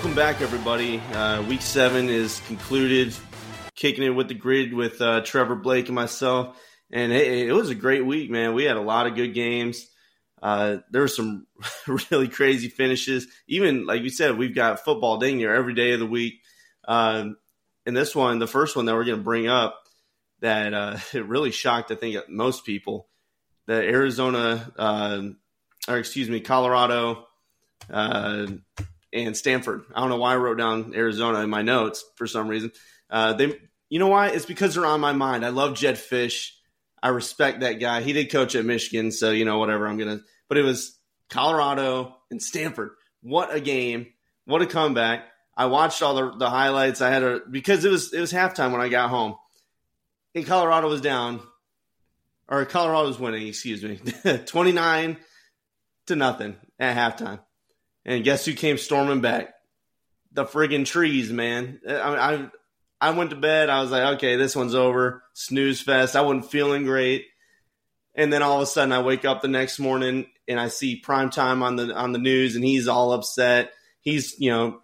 Welcome back, everybody. Uh, week seven is concluded. Kicking it with the grid with uh, Trevor Blake and myself, and it, it, was a great week, man. We had a lot of good games. Uh, there were some really crazy finishes. Even like you said, we've got football dang near every day of the week. Um, and this one, the first one that we're going to bring up, that uh, it really shocked, I think, most people. The Arizona, uh, or excuse me, Colorado uh, and Stanford. I don't know why I wrote down Arizona in my notes for some reason. Uh, they, you know why? It's because they're on my mind. I love Jedd Fisch. I respect that guy. He did coach at Michigan, so you know whatever. I'm gonna. But it was Colorado and Stanford. What a game! What a comeback! I watched all the, the highlights. I had a because it was it was halftime when I got home, and Colorado was down, or Colorado was winning. Excuse me, twenty nine to nothing at halftime. And guess who came storming back? The friggin' trees, man. I, I I went to bed. I was like, okay, this one's over. Snooze fest. I wasn't feeling great. And then all of a sudden, I wake up the next morning and I see prime time on the on the news, and he's all upset. He's you know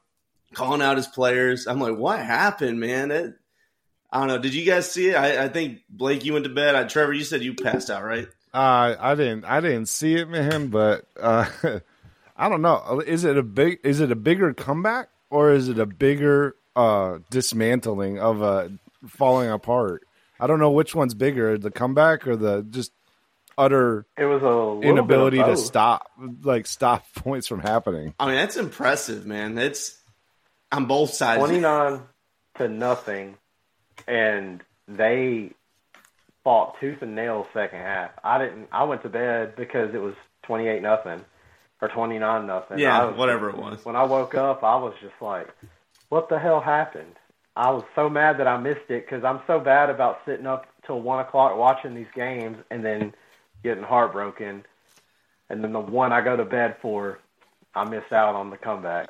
calling out his players. I'm like, what happened, man? It, I don't know. Did you guys see it? I, I think Blake, you went to bed. I, Trevor, you said you passed out, right? Uh, I didn't. I didn't see it, man. But uh, I don't know. Is it a big? Is it a bigger comeback or is it a bigger uh, dismantling of a falling apart? I don't know which one's bigger, the comeback or the just utter it was a inability to stop like stop points from happening. I mean, that's impressive, man. That's on both sides. 29 to nothing and they fought tooth and nail second half. I didn't I went to bed because it was 28 nothing or 29 nothing. Yeah, was, whatever it was. When I woke up, I was just like, what the hell happened? I was so mad that I missed it because I'm so bad about sitting up till one o'clock watching these games and then getting heartbroken. And then the one I go to bed for, I miss out on the comeback.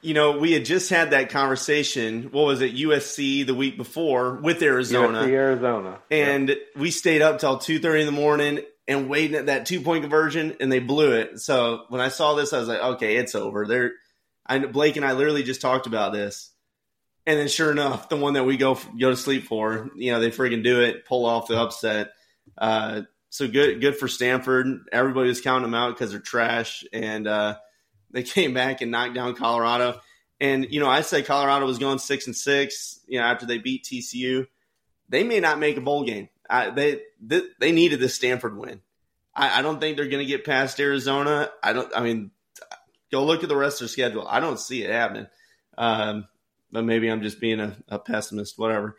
You know, we had just had that conversation. What was it, USC the week before with Arizona? USC Arizona, and we stayed up till two thirty in the morning and waiting at that two point conversion, and they blew it. So when I saw this, I was like, okay, it's over. They're, I, Blake and I literally just talked about this, and then sure enough, the one that we go go to sleep for, you know, they freaking do it, pull off the upset. Uh, so good, good for Stanford. Everybody was counting them out because they're trash, and uh, they came back and knocked down Colorado. And you know, I said Colorado was going six and six. You know, after they beat TCU, they may not make a bowl game. I, they, they, they needed the Stanford win. I, I don't think they're going to get past Arizona. I don't. I mean, go look at the rest of their schedule. I don't see it happening. Um, but maybe I'm just being a, a pessimist. Whatever.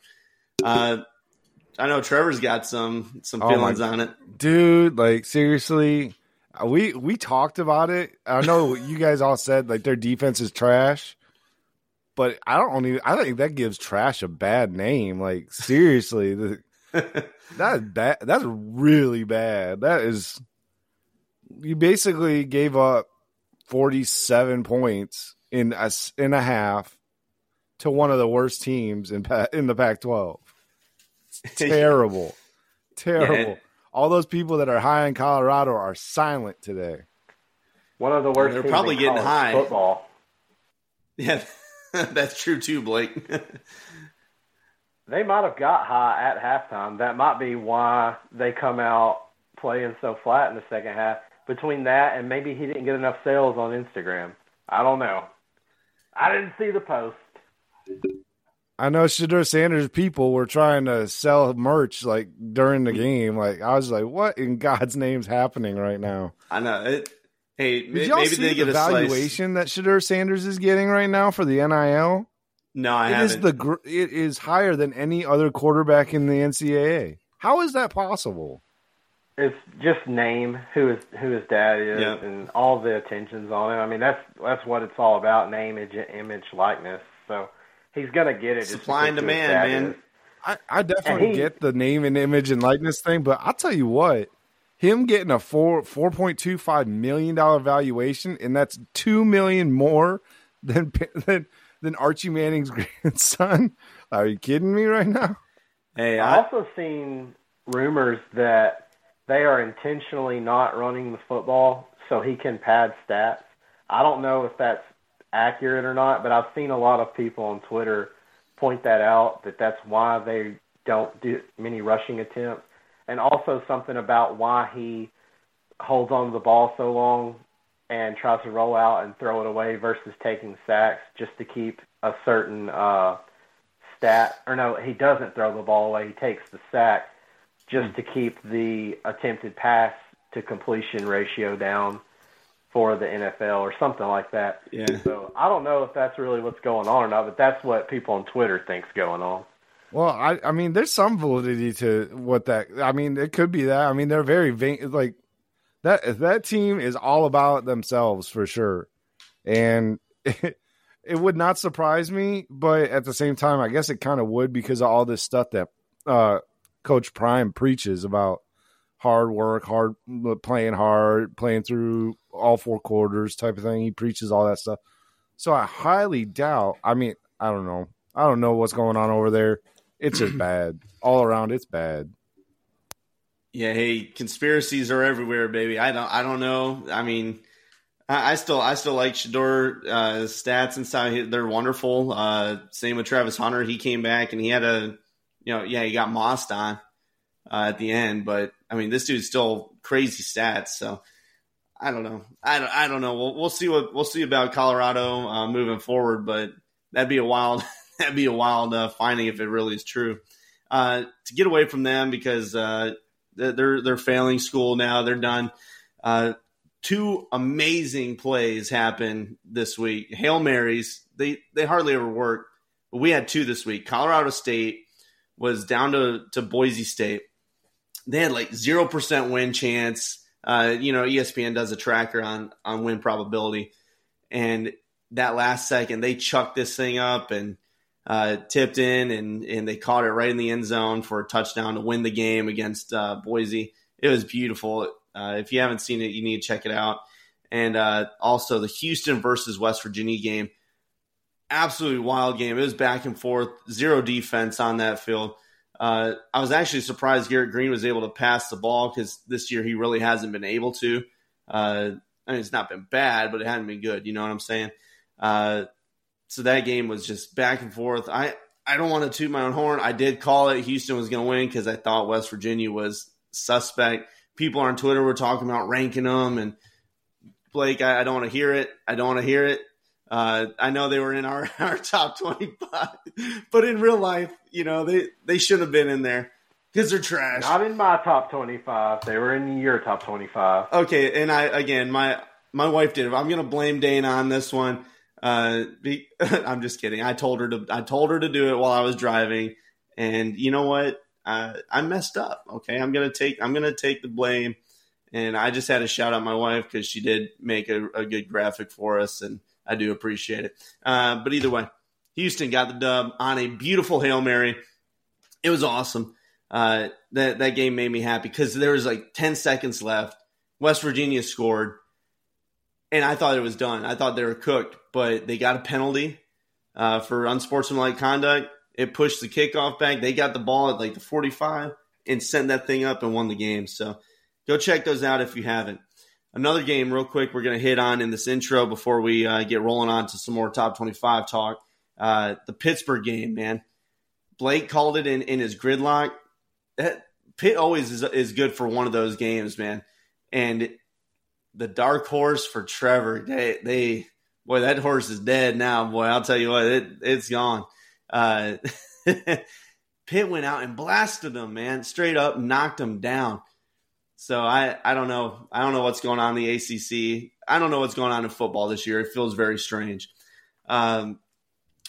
Uh, I know Trevor's got some some oh feelings oh on it, dude. Like seriously, we we talked about it. I know you guys all said like their defense is trash, but I don't even. I think that gives trash a bad name. Like seriously, the, that's bad. That's really bad. That is. You basically gave up forty-seven points in a in a half to one of the worst teams in in the Pac-12. terrible, terrible. Yeah. All those people that are high in Colorado are silent today. One of the worst. They're probably getting high football. Yeah, that's true too, Blake. They might have got high at halftime. That might be why they come out playing so flat in the second half. Between that and maybe he didn't get enough sales on Instagram. I don't know. I didn't see the post. I know Shedeur Sanders people were trying to sell merch like during the game. Like I was like, "What in God's name's happening right now?" I know it. Hey, Did y'all maybe see they the get a valuation that Shedeur Sanders is getting right now for the NIL? No, I it haven't. is the gr- it is higher than any other quarterback in the NCAA. How is that possible? It's just name who is who his dad is Yep. and all the attentions on him. I mean that's that's what it's all about name, image, image, likeness. So he's gonna get it. Supply and because who his demand, man. is. I, I definitely he- get the name and image and likeness thing, but I'll tell you what, him getting a four four point two five million dollar valuation, and that's two million more than than than Archie Manning's grandson. Are you kidding me right now? Hey, I've also seen rumors that they are intentionally not running the football so he can pad stats. I don't know if that's accurate or not, but I've seen a lot of people on Twitter point that out that that's why they don't do many rushing attempts, and also something about why he holds on to the ball so long and tries to roll out and throw it away versus taking sacks just to keep a certain uh, stat. Or no, he doesn't throw the ball away; he takes the sack just to keep the attempted pass to completion ratio down for the NFL or something like that. Yeah. So I don't know if that's really what's going on or not, but that's what people on Twitter think's going on. Well, I I mean, there's some validity to what that. I mean, it could be that. I mean, they're very vain, like that. That team is all about themselves for sure, and it, it would not surprise me. But at the same time, I guess it kind of would because of all this stuff that uh, Coach Prime preaches about hard work, hard playing hard, playing through all four quarters type of thing. He preaches all that stuff. So I highly doubt. I mean, I don't know. I don't know what's going on over there. It's just bad all around. It's bad. Yeah, hey, conspiracies are everywhere, baby. I don't, I don't know. I mean, I, I still, I still like Shedeur uh, stats inside. They're wonderful. Uh, same with Travis Hunter. He came back and he had a, you know, yeah, he got mossed on uh, at the end, but I mean, this dude's still crazy stats. So I don't know. I don't, I don't know. We'll, we'll see what we'll see about Colorado uh, moving forward, but that'd be a wild, that'd be a wild uh, finding if it really is true. Uh, to get away from them because uh, they're they're failing school now. They're done. Uh, two amazing plays happen this week. Hail Marys. They they hardly ever work, but we had two this week. Colorado State was down to, to Boise State. They had like zero percent win chance. Uh, you know, ESPN does a tracker on on win probability, and that last second they chucked this thing up and uh, tipped in, and and they caught it right in the end zone for a touchdown to win the game against uh, Boise. It was beautiful. Uh, if you haven't seen it, you need to check it out. And uh, also the Houston versus West Virginia game, absolutely wild game. It was back and forth, zero defense on that field. Uh, I was actually surprised Garrett Greene was able to pass the ball because this year he really hasn't been able to. Uh, I mean, it's not been bad, but it hadn't been good. You know what I'm saying? So that game was just back and forth. I, I don't want to toot my own horn. I did call it Houston was going to win because I thought West Virginia was suspect. People on Twitter were talking about ranking them, and Blake, I, I don't want to hear it. I don't want to hear it. Uh, I know they were in our, our top 25, but in real life, you know, they, they should have been in there because they're trash. Not in my top 25. They were in your top 25. Okay. And I, again, my, my wife did. I'm going to blame Dana on this one. Uh, be, I'm just kidding. I told her to, I told her to do it while I was driving. And you know what? Uh, I messed up. Okay. I'm to take, I'm to take the blame. And I just had to shout out my wife because she did make a, a good graphic for us. And, I do appreciate it. Uh, but either way, Houston got the dub on a beautiful Hail Mary. It was awesome. Uh, that, that game made me happy because there was like 10 seconds left. West Virginia scored, and I thought it was done. I thought they were cooked, but they got a penalty uh, for unsportsmanlike conduct. It pushed the kickoff back. They got the ball at like the 45 and sent that thing up and won the game. So go check those out if you haven't another game real quick we're going to hit on in this intro before we uh, get rolling on to some more top 25 talk uh, the pittsburgh game man blake called it in, in his gridlock that pitt always is, is good for one of those games man and the dark horse for trevor they, they boy that horse is dead now boy i'll tell you what it, it's gone uh, pitt went out and blasted him man straight up knocked him down so I, I don't know. I don't know what's going on in the ACC. I don't know what's going on in football this year. It feels very strange. Um,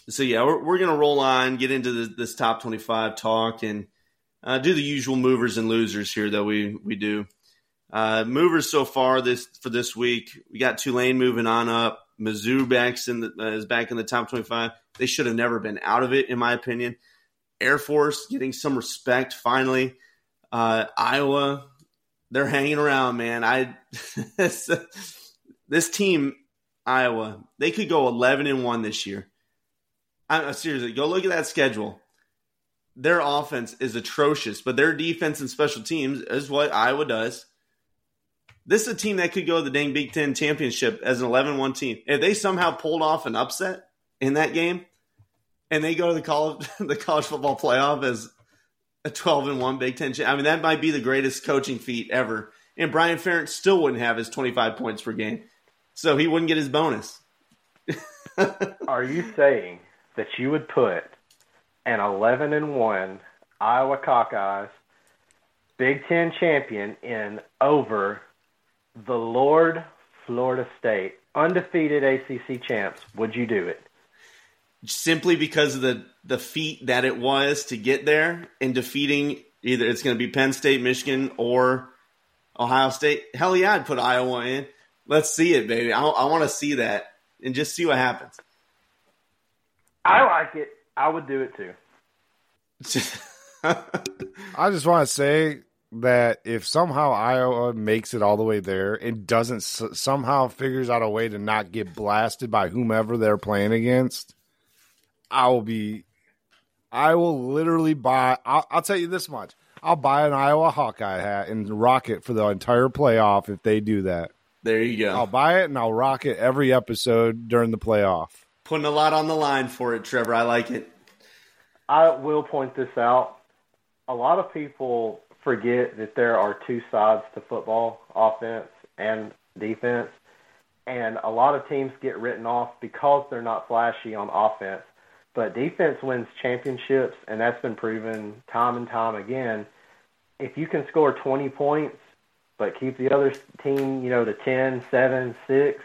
so yeah, we're, we're to roll on, get into this, this top 25 talk and uh, do the usual movers and losers here that we, we do. Uh, movers so far this for this week, we got Tulane moving on up. Mizzou backs in the, uh, is back in the top 25. They should have never been out of it, in my opinion. Air Force getting some respect finally. Uh, Iowa they're hanging around, man. I this team, Iowa, they could go eleven and one this year. I'm seriously, go look at that schedule. Their offense is atrocious, but their defense and special teams is what Iowa does. This is a team that could go to the dang Big Ten championship as an 11-1 team. If they somehow pulled off an upset in that game, and they go to the college the college football playoff as a 12 and 1 Big Ten. I mean, that might be the greatest coaching feat ever. And Brian Ferentz still wouldn't have his 25 points per game, so he wouldn't get his bonus. Are you saying that you would put an 11 and 1 Iowa Cockeyes Big Ten champion in over the Lord Florida State undefeated ACC champs? Would you do it? Simply because of the the feat that it was to get there and defeating either it's going to be Penn State, Michigan, or Ohio State. Hell yeah, I'd put Iowa in. Let's see it, baby. I, I want to see that and just see what happens. I like it. I would do it too. I just want to say that if somehow Iowa makes it all the way there and doesn't s- somehow figures out a way to not get blasted by whomever they're playing against, I will be, I will literally buy. I'll, I'll tell you this much: I'll buy an Iowa Hawkeye hat and rock it for the entire playoff if they do that. There you go. I'll buy it and I'll rock it every episode during the playoff. Putting a lot on the line for it, Trevor. I like it. I will point this out. A lot of people forget that there are two sides to football, offense and defense. And a lot of teams get written off because they're not flashy on offense. But defense wins championships, and that's been proven time and time again. If you can score 20 points, but keep the other team, you know, to 10, 7, 6,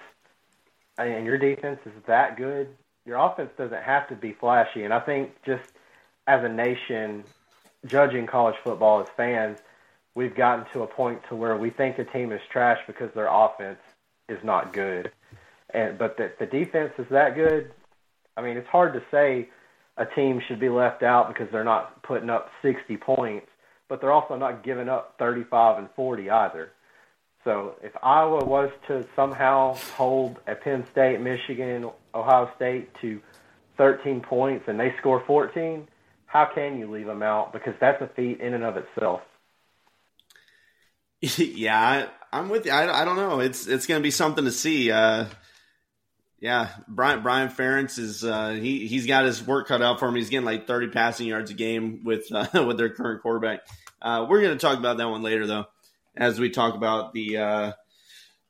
and your defense is that good, your offense doesn't have to be flashy. And I think just as a nation, judging college football as fans, we've gotten to a point to where we think a team is trash because their offense is not good. And but that the defense is that good. I mean, it's hard to say a team should be left out because they're not putting up 60 points, but they're also not giving up 35 and 40 either. So if Iowa was to somehow hold a Penn State, Michigan, Ohio State to 13 points and they score 14, how can you leave them out? Because that's a feat in and of itself. yeah, I, am with you. I, I, don't know. It's it's going to be something to see. Uh, yeah, Brian Brian Ferentz is uh, he he's got his work cut out for him. He's getting like 30 passing yards a game with uh, with their current quarterback. Uh, we're going to talk about that one later, though, as we talk about the uh,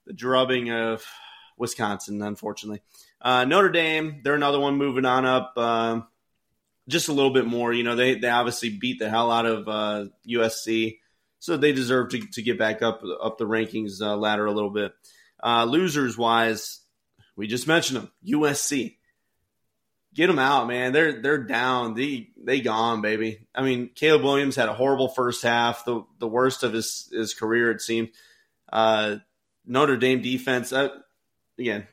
the drubbing of Wisconsin. Unfortunately, uh, Notre Dame they're another one moving on up um, just a little bit more. You know, they they obviously beat the hell out of USC. Uh, so they deserve to, to get back up up the rankings uh, ladder a little bit. Uh, losers wise, we just mentioned them. USC, get them out, man. They're they're down. They they gone, baby. I mean, Caleb Williams had a horrible first half, the the worst of his his career it seemed. Uh, Notre Dame defense, uh, again,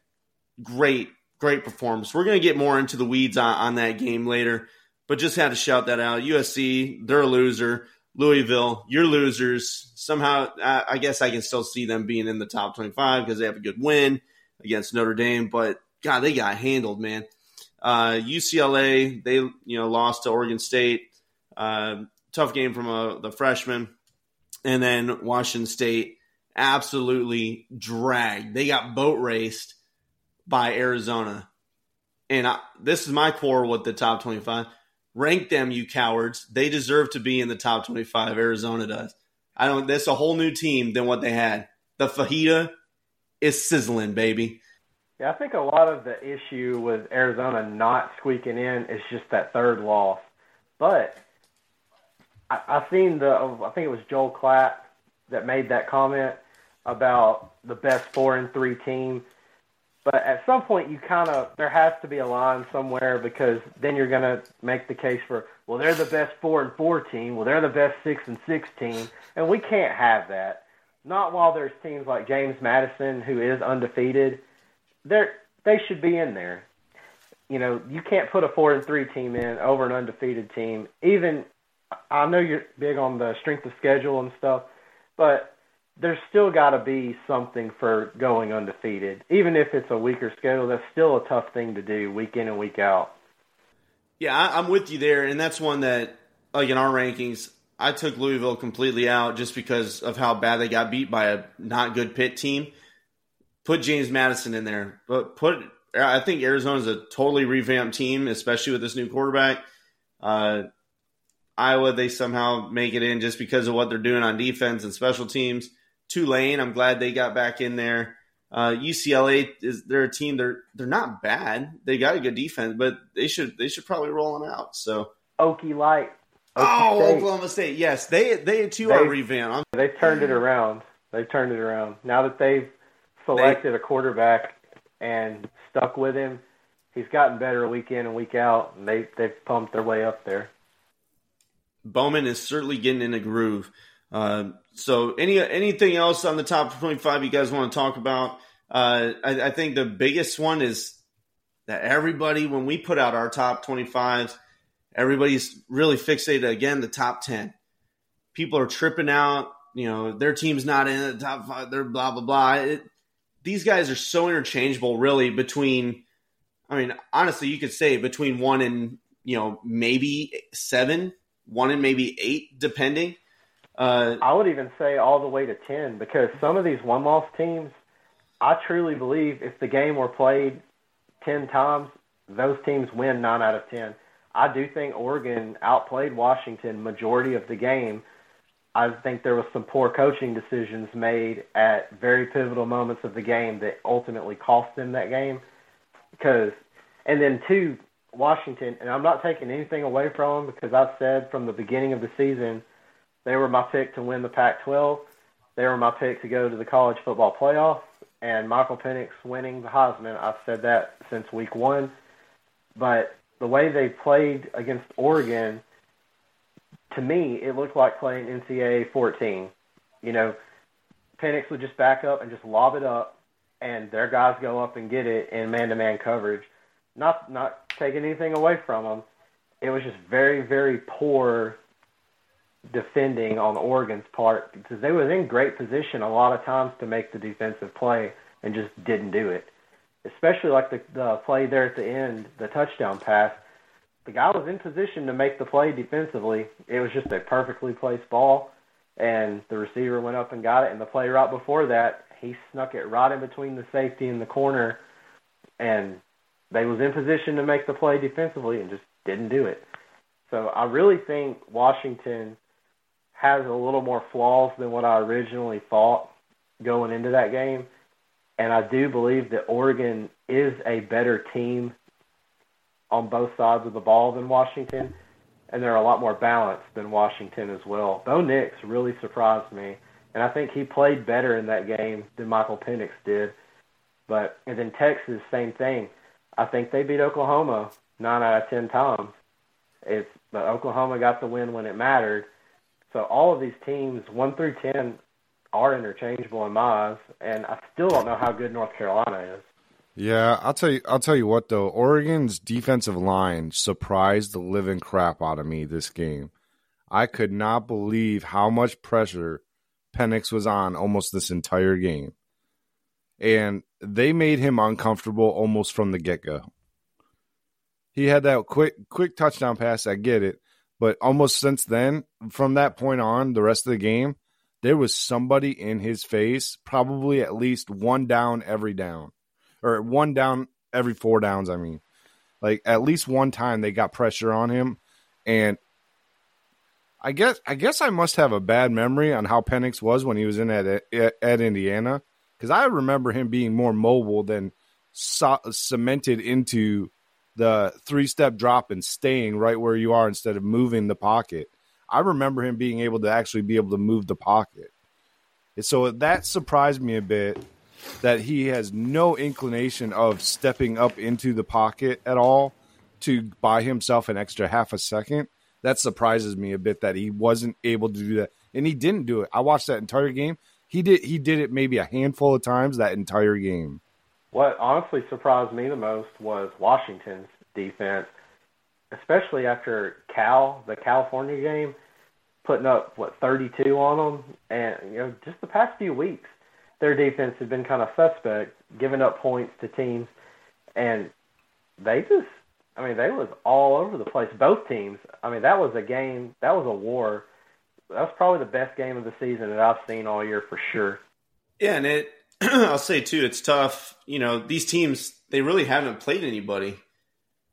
great great performance. We're gonna get more into the weeds on, on that game later, but just had to shout that out. USC, they're a loser. Louisville, you're losers. Somehow, I, I guess I can still see them being in the top 25 because they have a good win against Notre Dame. But God, they got handled, man. Uh, UCLA, they you know lost to Oregon State. Uh, tough game from a, the freshman, and then Washington State absolutely dragged. They got boat raced by Arizona, and I, this is my core with the top 25 rank them, you cowards. They deserve to be in the top 25. Arizona does. I don't. That's a whole new team than what they had. The fajita is sizzling, baby. Yeah, I think a lot of the issue with Arizona not squeaking in is just that third loss. But I, I've seen the. I think it was Joel Klatt that made that comment about the best four and three team but at some point, you kind of there has to be a line somewhere because then you're going to make the case for well, they're the best four and four team. Well, they're the best six and six team, and we can't have that. Not while there's teams like James Madison who is undefeated. They're they should be in there. You know, you can't put a four and three team in over an undefeated team. Even I know you're big on the strength of schedule and stuff, but there's still got to be something for going undefeated. Even if it's a weaker schedule, that's still a tough thing to do week in and week out. Yeah, I, am with you there, and that's one that, like in our rankings, I took Louisville completely out just because of how bad they got beat by a not good Pitt team. Put James Madison in there, but put I think Arizona's a totally revamped team, especially with this new quarterback. Uh, Iowa, they somehow make it in just because of what they're doing on defense and special teams. Tulane, I'm glad they got back in there. Uh, UCLA is they're a team. They're they're not bad. They got a good defense, but they should they should probably roll them out. So Okie Light. Okie oh, State, Oklahoma State. Yes, they they too They- are revamped. They've turned it around. They've turned it around. Now that they've selected a quarterback and stuck with him, he's gotten better week in and week out, and they they've pumped their way up there. Bowman is certainly getting in a groove. Uh, so, any anything else on the top 25 you guys want to talk about? Uh, I, I think the biggest one is that everybody, when we put out our top 25s, everybody's really fixated again the top 10. People are tripping out. You know, their team's not in the top five. They're blah blah blah. It, these guys are so interchangeable, really. Between, I mean, honestly, you could say between one and you know maybe seven, one and maybe eight, depending. Uh, I would even say all the way to 10 because some of these one loss teams, I truly believe if the game were played 10 times, those teams win 9 out of 10. I do think Oregon outplayed Washington majority of the game. I think there was some poor coaching decisions made at very pivotal moments of the game that ultimately cost them that game. Because, and then two, Washington, and I'm not taking anything away from them because I've said from the beginning of the season they were my pick to win the Pac-12. They were my pick to go to the college football playoff. And Michael Penix winning the Heisman, I've said that since week one. But the way they played against Oregon, to me, it looked like playing NCAA 14. You know, Penix would just back up and just lob it up, and their guys go up and get it in man-to-man coverage. Not not taking anything away from them. It was just very very poor defending on Oregon's part because they was in great position a lot of times to make the defensive play and just didn't do it. Especially like the the play there at the end, the touchdown pass. The guy was in position to make the play defensively. It was just a perfectly placed ball, and the receiver went up and got it. And the play right before that, he snuck it right in between the safety and the corner, and they was in position to make the play defensively and just didn't do it. So I really think Washington has a little more flaws than what I originally thought going into that game. And I do believe that Oregon is a better team on both sides of the ball than Washington. And they're a lot more balanced than Washington as well. Bo Nix really surprised me. And I think he played better in that game than Michael Penix did. But and then Texas, same thing. I think they beat Oklahoma nine out of ten times. It's but Oklahoma got the win when it mattered. So all of these teams, one through ten, are interchangeable in my eyes, and I still don't know how good North Carolina is. Yeah, I'll tell you. I'll tell you what though. Oregon's defensive line surprised the living crap out of me this game. I could not believe how much pressure Penix was on almost this entire game, and they made him uncomfortable almost from the get go. He had that quick, quick touchdown pass. I get it, but almost since then, from that point on, the rest of the game, there was somebody in his face, probably at least one down every down or one down every four downs. I mean, like at least one time they got pressure on him, and I guess I guess I must have a bad memory on how Penix was when he was in at at, at Indiana because I remember him being more mobile than so, cemented into the three step drop and staying right where you are instead of moving the pocket. I remember him being able to actually be able to move the pocket. And so that surprised me a bit that he has no inclination of stepping up into the pocket at all to buy himself an extra half a second. That surprises me a bit that he wasn't able to do that. And he didn't do it. I watched that entire game. He did he did it maybe a handful of times that entire game. What honestly surprised me the most was Washington's defense, especially after Cal, the California game, putting up what 32 on them, and you know just the past few weeks, their defense has been kind of suspect, giving up points to teams, and they just, I mean, they was all over the place. Both teams. I mean, that was a game, that was a war. That was probably the best game of the season that I've seen all year for sure. Yeah, and it I'll say too, it's tough. You know, these teams they really haven't played anybody.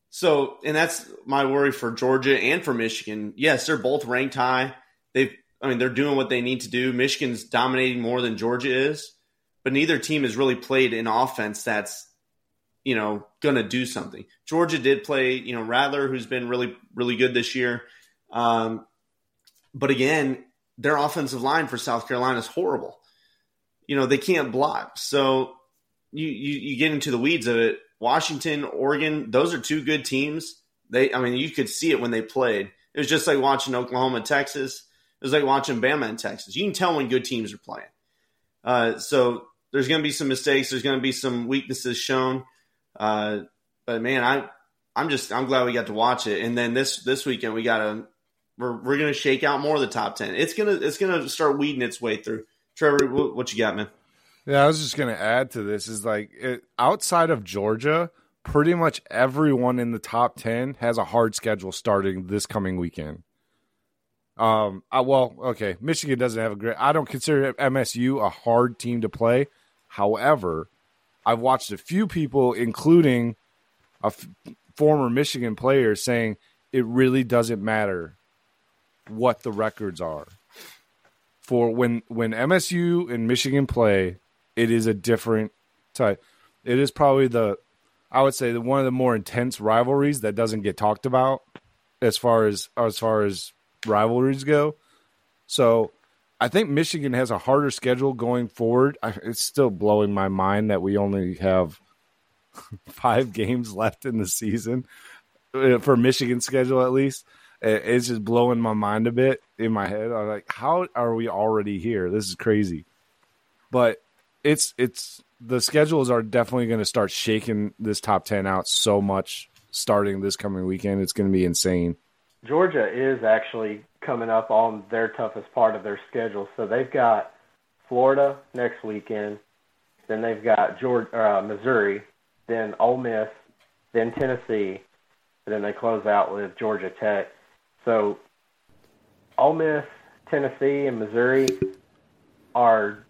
So, and that's my worry for Georgia and for Michigan. Yes, they're both ranked high. They've, I mean, they're doing what they need to do. Michigan's dominating more than Georgia is, but neither team has really played an offense that's, you know, going to do something. Georgia did play, you know, Rattler, who's been really, really good this year. Um, but again, their offensive line for South Carolina is horrible. You know, they can't block. So you, you, you get into the weeds of it Washington, Oregon, those are two good teams. They, I mean, you could see it when they played. It was just like watching Oklahoma Texas. It was like watching Bama and Texas. You can tell when good teams are playing. Uh, so there's going to be some mistakes. There's going to be some weaknesses shown. Uh, but man, I, I'm just, I'm glad we got to watch it. And then this, this weekend we got to, we're, we're going to shake out more of the top 10. It's to, it's going to start weeding its way through. Trevor, what, you got, man? Yeah, I was just going to add to this is like it, outside of Georgia, pretty much everyone in the top 10 has a hard schedule starting this coming weekend. Um, I, well, okay, Michigan doesn't have a great. I don't consider MSU a hard team to play. However, I've watched a few people, including a f- former Michigan player, saying it really doesn't matter what the records are. For when when MSU and Michigan play, it is a different type. It is probably the, I would say, the one of the more intense rivalries that doesn't get talked about as far as as far as rivalries go. So, I think Michigan has a harder schedule going forward. I, it's still blowing my mind that we only have five games left in the season uh, for Michigan schedule at least. It's just blowing my mind a bit in my head. I'm like, how are we already here? This is crazy. But it's it's the schedules are definitely going to start shaking this top 10 out so much starting this coming weekend. It's going to be insane. Georgia is actually coming up on their toughest part of their schedule. So they've got Florida next weekend, then they've got Georgia, uh, Missouri, then Ole Miss, then Tennessee, and then they close out with Georgia Tech. So Ole Miss, Tennessee, and Missouri are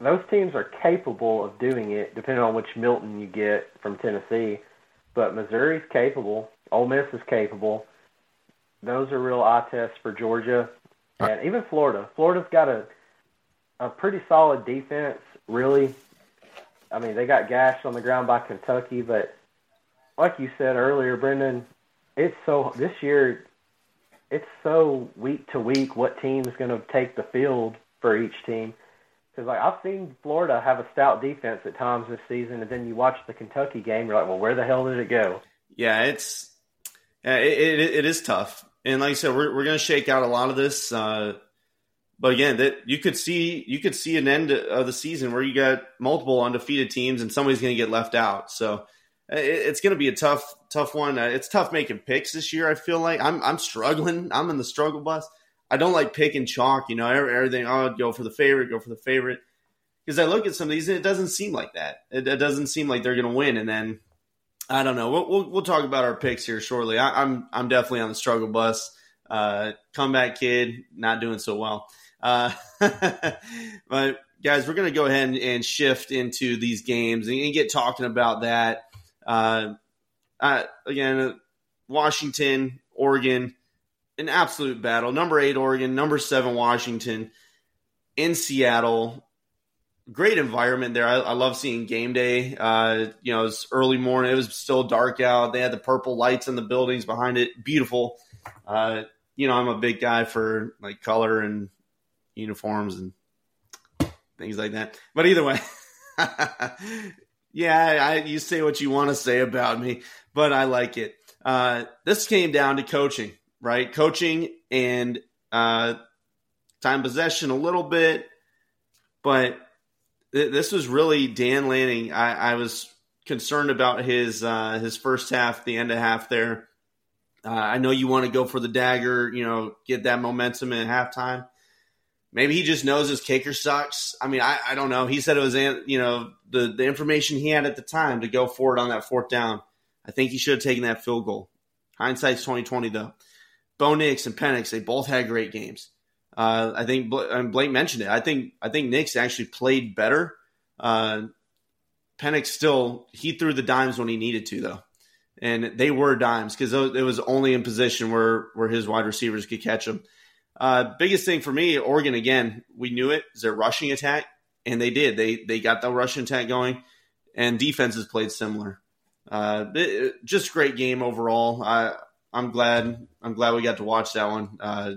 those teams are capable of doing it, depending on which Milton you get from Tennessee. But Missouri's capable. Ole Miss is capable. Those are real eye tests for Georgia, and even Florida. Florida's got a a pretty solid defense. Really, I mean, they got gashed on the ground by Kentucky, but like you said earlier, Brendan, it's so this year. It's so week to week what team is going to take the field for each team because like I've seen Florida have a stout defense at times this season, and then you watch the Kentucky game, you're like, well, where the hell did it go? Yeah, it's yeah, it, it, it is tough, and like I said, we're we're going to shake out a lot of this. Uh, but again, that you could see you could see an end of the season where you got multiple undefeated teams, and somebody's going to get left out. So it's going to be a tough tough one. Uh, it's tough making picks this year. I feel like I'm I'm struggling. I'm in the struggle bus. I don't like picking chalk. You know, everything. Oh, I'd go for the favorite. Go for the favorite. Because I look at some of these, and it doesn't seem like that. It, it doesn't seem like they're going to win. And then I don't know. We'll, we'll, we'll talk about our picks here shortly. I, am I'm, I'm definitely on the struggle bus. Uh, comeback kid, not doing so well. Uh, but guys, we're going to go ahead and, and, shift into these games and, and get talking about that. Uh, again, Washington, Oregon an absolute battle. Number eight, Oregon. Number seven, Washington. In Seattle. Great environment there. I, I love seeing game day. Uh, you know, it's early morning. It was still dark out. They had the purple lights in the buildings behind it. Beautiful. Uh, you know, I'm a big guy for like color and uniforms and things like that. But either way, yeah, I, you say what you want to say about me, but I like it. Uh, this came down to coaching right? Coaching and uh, time possession a little bit, but th- this was really Dan Lanning. I, I was concerned about his uh, his first half, the end of half there. Uh, I know you want to go for the dagger, you know, get that momentum at halftime. Maybe he just knows his kicker sucks. I mean, I, I don't know. He said it was, you know, the, the information he had at the time to go forward on that fourth down. I think he should have taken that field goal. Hindsight's twenty twenty though. Bo Nix and Penix, they both had great games. Uh, I think Blake mentioned it. I think I think Nix actually played better. Uh, Penix still he threw the dimes when he needed to though, and they were dimes because it was only in position where where his wide receivers could catch them. Uh, biggest thing for me, Oregon again, we knew it is their rushing attack, and they did. They they got the rushing attack going, and defenses played similar. Uh, it, just great game overall. I I'm glad I'm glad we got to watch that one. Uh,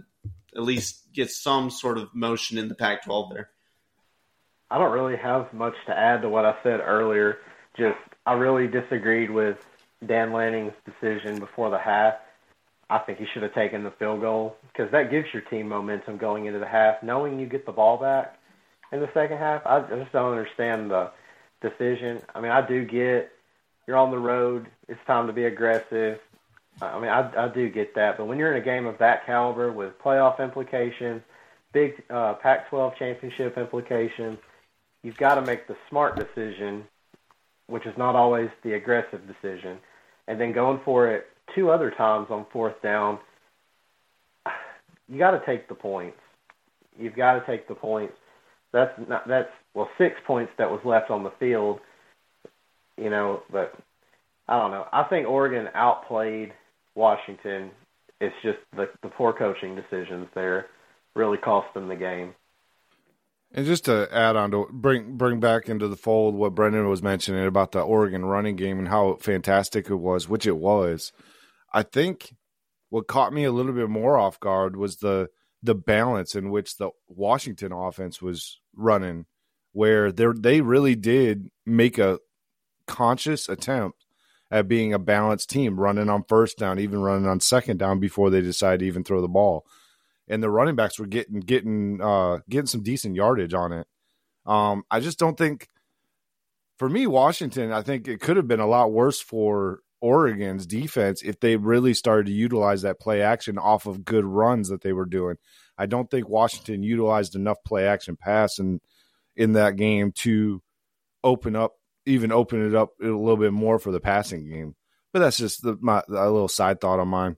at least get some sort of motion in the Pac-12 there. I don't really have much to add to what I said earlier. Just I really disagreed with Dan Lanning's decision before the half. I think he should have taken the field goal because that gives your team momentum going into the half, knowing you get the ball back in the second half. I just don't understand the decision. I mean, I do get you're on the road. It's time to be aggressive. I mean, I, I do get that, but when you're in a game of that caliber with playoff implications, big uh, Pac-12 championship implications, you've got to make the smart decision, which is not always the aggressive decision, and then going for it two other times on fourth down. You got to take the points. You've got to take the points. That's not that's well six points that was left on the field. You know, but I don't know. I think Oregon outplayed Washington, it's just the, the poor coaching decisions there really cost them the game. And just to add on to bring bring back into the fold what Brendan was mentioning about the Oregon running game and how fantastic it was, which it was. I think what caught me a little bit more off guard was the the balance in which the Washington offense was running, where they they really did make a conscious attempt at being a balanced team, running on first down, even running on second down before they decide to even throw the ball. And the running backs were getting getting uh, getting some decent yardage on it. Um, I just don't think, for me, Washington. I think it could have been a lot worse for Oregon's defense if they really started to utilize that play action off of good runs that they were doing. I don't think Washington utilized enough play action pass in in that game to open up even open it up a little bit more for the passing game. But that's just the, my a little side thought on mine.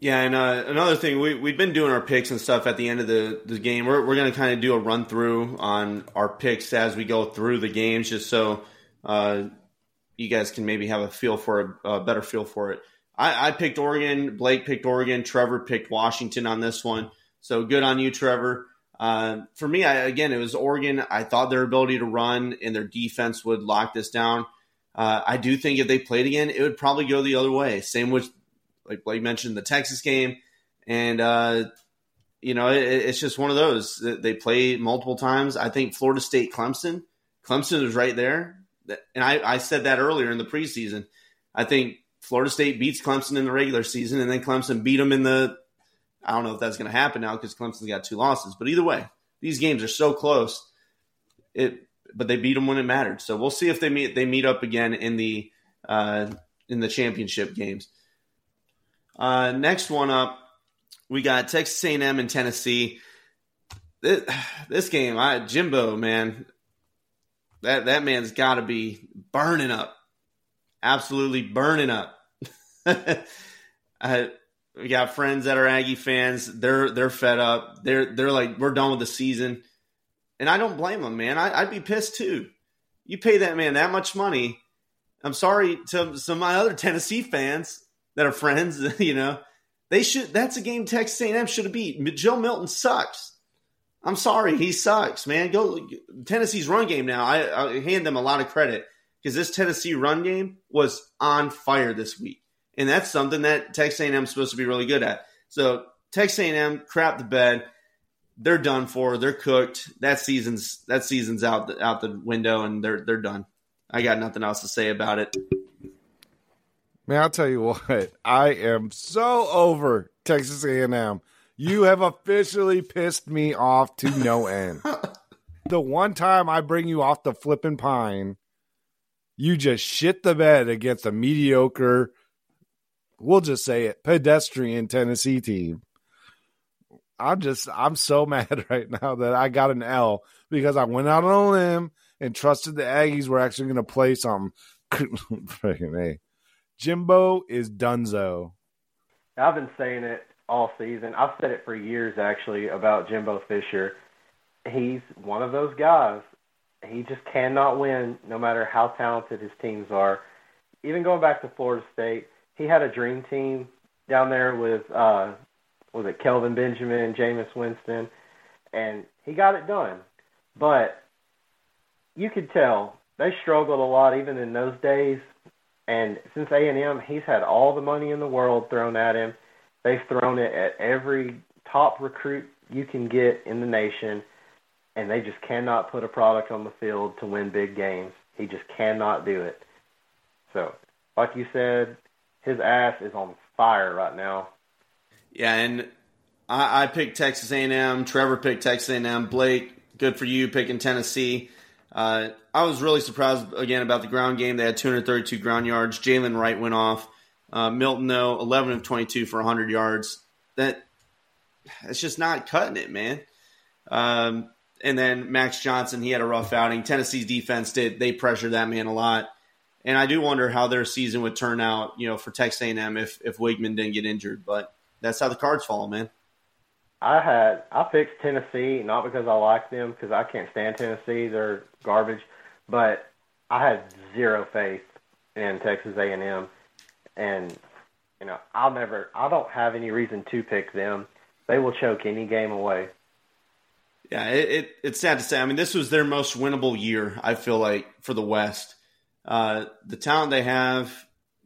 Yeah, and uh, another thing, we we've been doing our picks and stuff at the end of the, the game. We're we're going to kind of do a run through on our picks as we go through the games, just so uh, you guys can maybe have a feel for a, a better feel for it. I, I, picked Oregon. Blake picked Oregon. Trevor picked Washington on this one. So good on you, Trevor. Uh, for me, I, again, it was Oregon. I thought their ability to run and their defense would lock this down. Uh, I do think if they played again, it would probably go the other way. Same with, like Blake mentioned, the Texas game. And, uh, you know, it, it's just one of those. They play multiple times. I think Florida State Clemson, Clemson is right there. And I, I said that earlier in the preseason. I think Florida State beats Clemson in the regular season, and then Clemson beat them in the I don't know if that's going to happen now because Clemson's got two losses. But either way, these games are so close. It, but they beat them when it mattered. So we'll see if they meet they meet up again in the uh, in the championship games. Uh, next one up, we got Texas A&M and Tennessee. This, this game, I, Jimbo, man, that that man's got to be burning up, absolutely burning up. I, we got friends that are Aggie fans. They're they're fed up. They're they're like we're done with the season, and I don't blame them, man. I, would be pissed too. You pay that man that much money. I'm sorry to some of my other Tennessee fans that are friends. You know, they should. That's a game Texas A&M should have beat. Joe Milton sucks. I'm sorry, he sucks, man. Go Tennessee's run game now. I, I hand them a lot of credit because this Tennessee run game was on fire this week and that's something that Texas A&M is supposed to be really good at. So Texas A&M crap the bed. They're done for. They're cooked. That season's that season's out the, out the window, and they're they're done. I got nothing else to say about it. Man, I'll tell you what. I am so over Texas A&M. You have officially pissed me off to no end. the one time I bring you off the flipping pine, you just shit the bed against a mediocre we'll just say it, pedestrian Tennessee team. I'm just I'm so mad right now that I got an L because I went out on a limb and trusted the Aggies were actually going to play something. Freaking a, Jimbo is Dunzo. I've been saying it all season. I've said it for years actually about Jimbo Fisher. He's one of those guys. He just cannot win no matter how talented his teams are. Even going back to Florida State, he had a dream team down there with uh was it Kelvin Benjamin, and Jameis Winston, and he got it done. But you could tell they struggled a lot even in those days. And since A and M, he's had all the money in the world thrown at him. They've thrown it at every top recruit you can get in the nation, and they just cannot put a product on the field to win big games. He just cannot do it. So, like you said, his ass is on fire right now. Yeah, and I, I picked Texas A&M. Trevor picked Texas A&M. Blake, good for you picking Tennessee. Uh, I was really surprised again about the ground game. They had 232 ground yards. Jaylen Wright went off. Uh, Milton, though, 11 of 22 for 100 yards. That it's just not cutting it, man. Um, and then Max Johnson, he had a rough outing. Tennessee's defense did they pressured that man a lot, and I do wonder how their season would turn out, you know, for Texas A&M if if Weigman didn't get injured. But that's how the cards fall, man. I had I picked Tennessee not because I like them because I can't stand Tennessee; they're garbage. But I had zero faith in Texas A&M and you know I'll never I don't have any reason to pick them. They will choke any game away. Yeah, it, it, it's sad to say. I mean, this was their most winnable year. I feel like for the West, uh, the talent they have.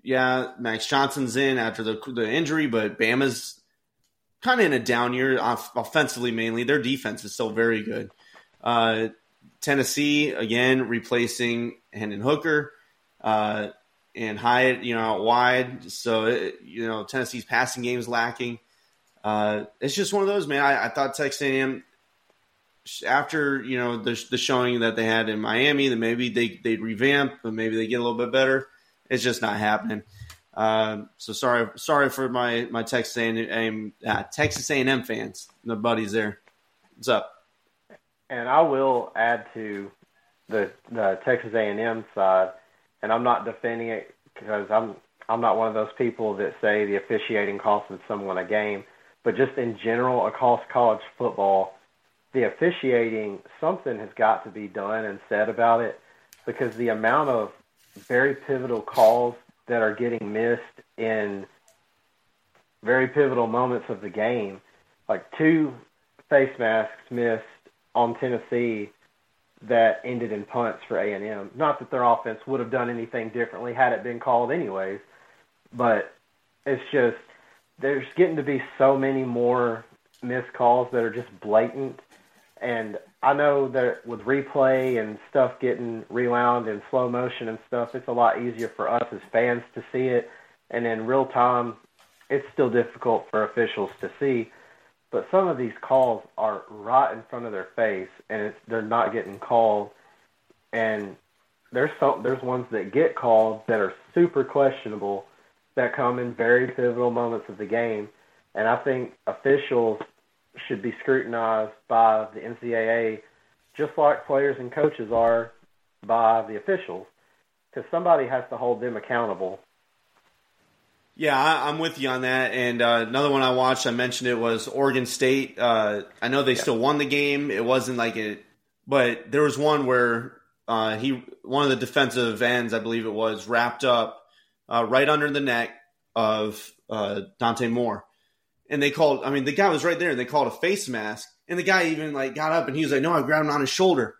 Yeah, Max Johnson's in after the the injury, but Bama's kind of in a down year off, offensively mainly. Their defense is still very good. Uh, Tennessee again replacing Hendon Hooker. Uh, and Hyatt, you know, out wide. So, it, you know, Tennessee's passing game is lacking. Uh, it's just one of those, man. I, I thought Texas A&M, after, you know, the, the showing that they had in Miami, that maybe they, they'd revamp, but maybe they get a little bit better. It's just not happening. Uh, so sorry, sorry for my, my Texas A&M, uh, Texas A&M fans, the buddies there. What's up? And I will add to the, the Texas A&M side – and I'm not defending it because I'm I'm not one of those people that say the officiating costed someone a game, but just in general across college football, the officiating something has got to be done and said about it because the amount of very pivotal calls that are getting missed in very pivotal moments of the game, like two face masks missed on Tennessee that ended in punts for A&M. Not that their offense would have done anything differently had it been called anyways, but it's just there's getting to be so many more missed calls that are just blatant. And I know that with replay and stuff getting rewound in slow motion and stuff, it's a lot easier for us as fans to see it. And in real time, it's still difficult for officials to see but some of these calls are right in front of their face, and they're not getting called. And there's some there's ones that get called that are super questionable, that come in very pivotal moments of the game. And I think officials should be scrutinized by the NCAA, just like players and coaches are by the officials, because somebody has to hold them accountable yeah, I, am with you on that. And uh, another one I watched, I mentioned it was Oregon State. Uh, I know they yeah. still won the game. It wasn't like it, but there was one where uh, he, one of the defensive ends, I believe it was, wrapped up uh, right under the neck of uh, Dante Moore, and they called. I mean, the guy was right there, and they called a face mask. And the guy even like got up and he was like, "No, I grabbed him on his shoulder,"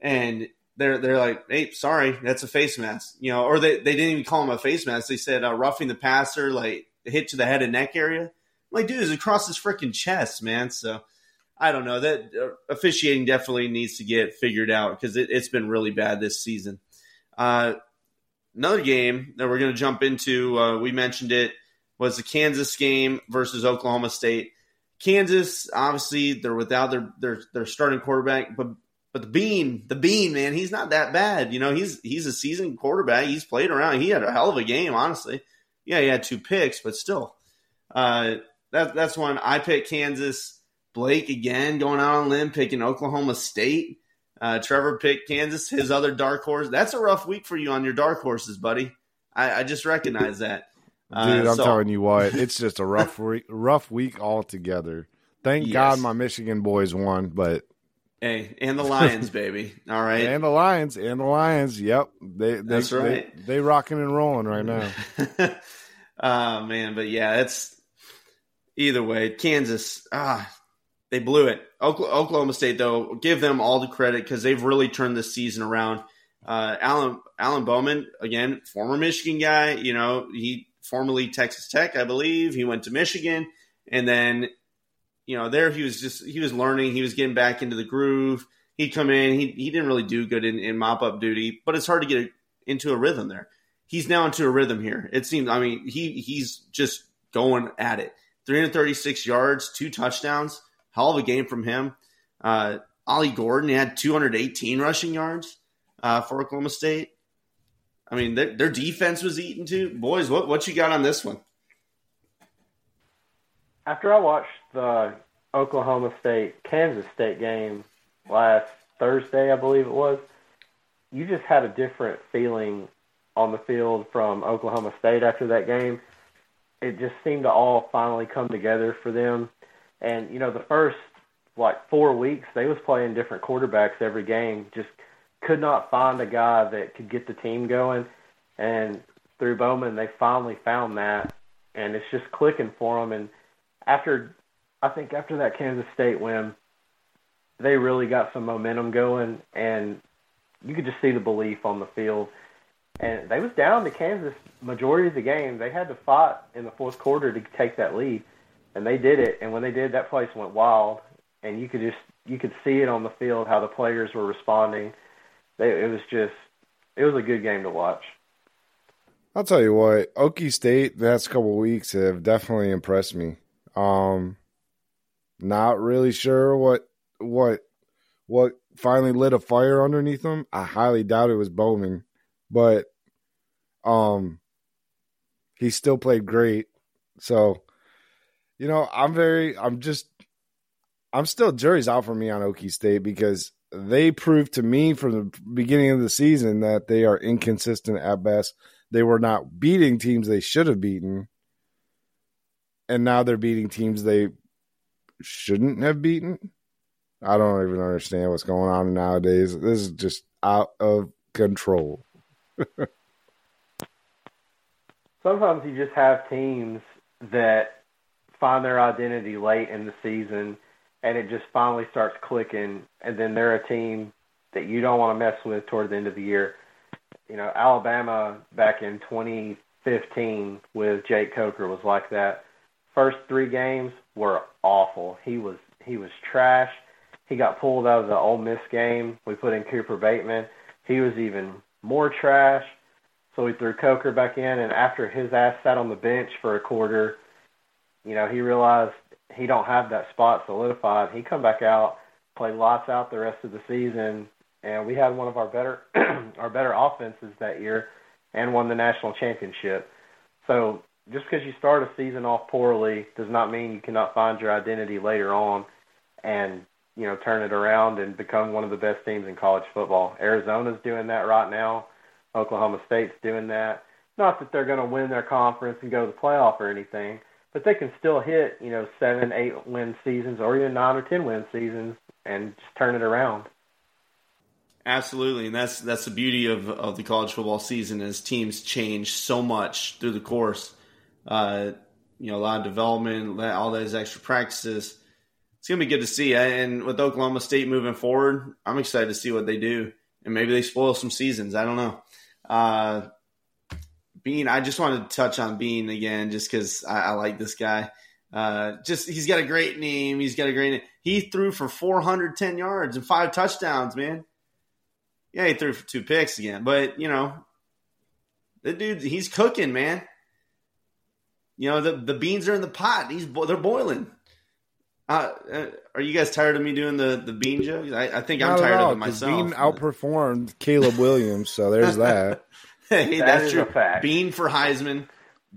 and they're they're like, hey, sorry, that's a face mask, you know, or they, they didn't even call him a face mask. They said uh, roughing the passer, like hit to the head and neck area. I'm like, dude, it's across his freaking chest, man. So I don't know that uh, officiating definitely needs to get figured out because it, has been really bad this season. Uh, another game that we're going to jump into, uh, we mentioned it was the Kansas game versus Oklahoma State. Kansas, obviously, they're without their their, their starting quarterback, but but the Bean, the Bean, man, he's not that bad. You know, he's he's a seasoned quarterback. He's played around. He had a hell of a game, honestly. Yeah, he had two picks, but still, uh, that that's one I picked Kansas. Blake again going out on limb, picking Oklahoma State. Uh, Trevor picked Kansas, his other dark horse. That's a rough week for you on your dark horses, buddy. I, I just recognize that. Uh, Dude, I'm so- telling you what, it's just a rough week, rough week altogether. Thank Yes. God my Michigan boys won, but Hey, and the Lions, baby. All right. and the Lions and the Lions, yep, they, they That's right. They, they rocking and rolling right now. oh man, but yeah, it's either way. Kansas, ah, they blew it. Oklahoma State, though, give them all the credit because they've really turned this season around. Uh, Alan Alan Bowman, again, former Michigan guy. You know, he formerly Texas Tech, I believe. He went to Michigan, and then you know there he was just he was learning. He was getting back into the groove. He'd come in. He he didn't really do good in, in mop up duty, but it's hard to get into a rhythm there he's now into a rhythm here. It seems. I mean, he he's just going at it. 336 yards, two touchdowns, hell of a game from him. Uh, Ollie Gordon had 218 rushing yards uh, for Oklahoma State. I mean, their, their defense was eating too. Boys, what what you got on this one? After I watched the Oklahoma State Kansas State game last Thursday, I believe it was, you just had a different feeling on the field from Oklahoma State after that game. It just seemed to all finally come together for them. And you know, the first like four weeks, they was playing different quarterbacks every game. Just could not find a guy that could get the team going. And through Bowman, they finally found that, and it's just clicking for them. And after, I think after that Kansas State win, they really got some momentum going, and you could just see the belief on the field. And they was down to Kansas majority of the game. They had to fight in the fourth quarter to take that lead, and they did it. And when they did, that place went wild, and you could just you could see it on the field how the players were responding. They, it was just it was a good game to watch. I'll tell you what, Okie State the last couple weeks have definitely impressed me. Um, not really sure what what what finally lit a fire underneath them. I highly doubt it was Bowman, but um, he still played great. So, you know, I'm very, I'm just, I'm still jury's out for me on Okie State because they proved to me from the beginning of the season that they are inconsistent at best. They were not beating teams they should have beaten. And now they're beating teams they shouldn't have beaten. I don't even understand what's going on nowadays. This is just out of control. Sometimes you just have teams that find their identity late in the season and it just finally starts clicking and then they're a team that you don't want to mess with toward the end of the year. You know, Alabama back in 2015 with Jake Coker was like that. First 3 games were awful. He was he was trash. He got pulled out of the Ole Miss game. We put in Cooper Bateman. He was even more trash. So we threw Coker back in, and after his ass sat on the bench for a quarter, you know, he realized he don't have that spot solidified. He come back out, played lots out the rest of the season, and we had one of our better our better offenses that year, and won the national championship. So just because you start a season off poorly does not mean you cannot find your identity later on, and you know turn it around and become one of the best teams in college football. Arizona's doing that right now. Oklahoma State's doing that. Not that they're going to win their conference and go to the playoff or anything, but they can still hit, you know, seven, eight win seasons or even nine or ten win seasons and just turn it around. Absolutely, and that's that's the beauty of of the college football season is teams change so much through the course. Uh, you know, a lot of development, all those extra practices. It's gonna be good to see. And with Oklahoma State moving forward, I'm excited to see what they do, and maybe they spoil some seasons. I don't know. Uh, Bean, I just wanted to touch on Bean again, just because I, I like this guy. Uh, just he's got a great name. He's got a great name. He threw for 410 yards and five touchdowns, man. Yeah, he threw for two picks again, but you know, the dude, he's cooking, man. You know, the the beans are in the pot. He's they're boiling. Uh, uh, are you guys tired of me doing the the bean joke? I, I think I'm tired all, of it 'cause myself. Bean outperformed Caleb Williams, so there's that. hey, That that's is true. fact. Bean for Heisman.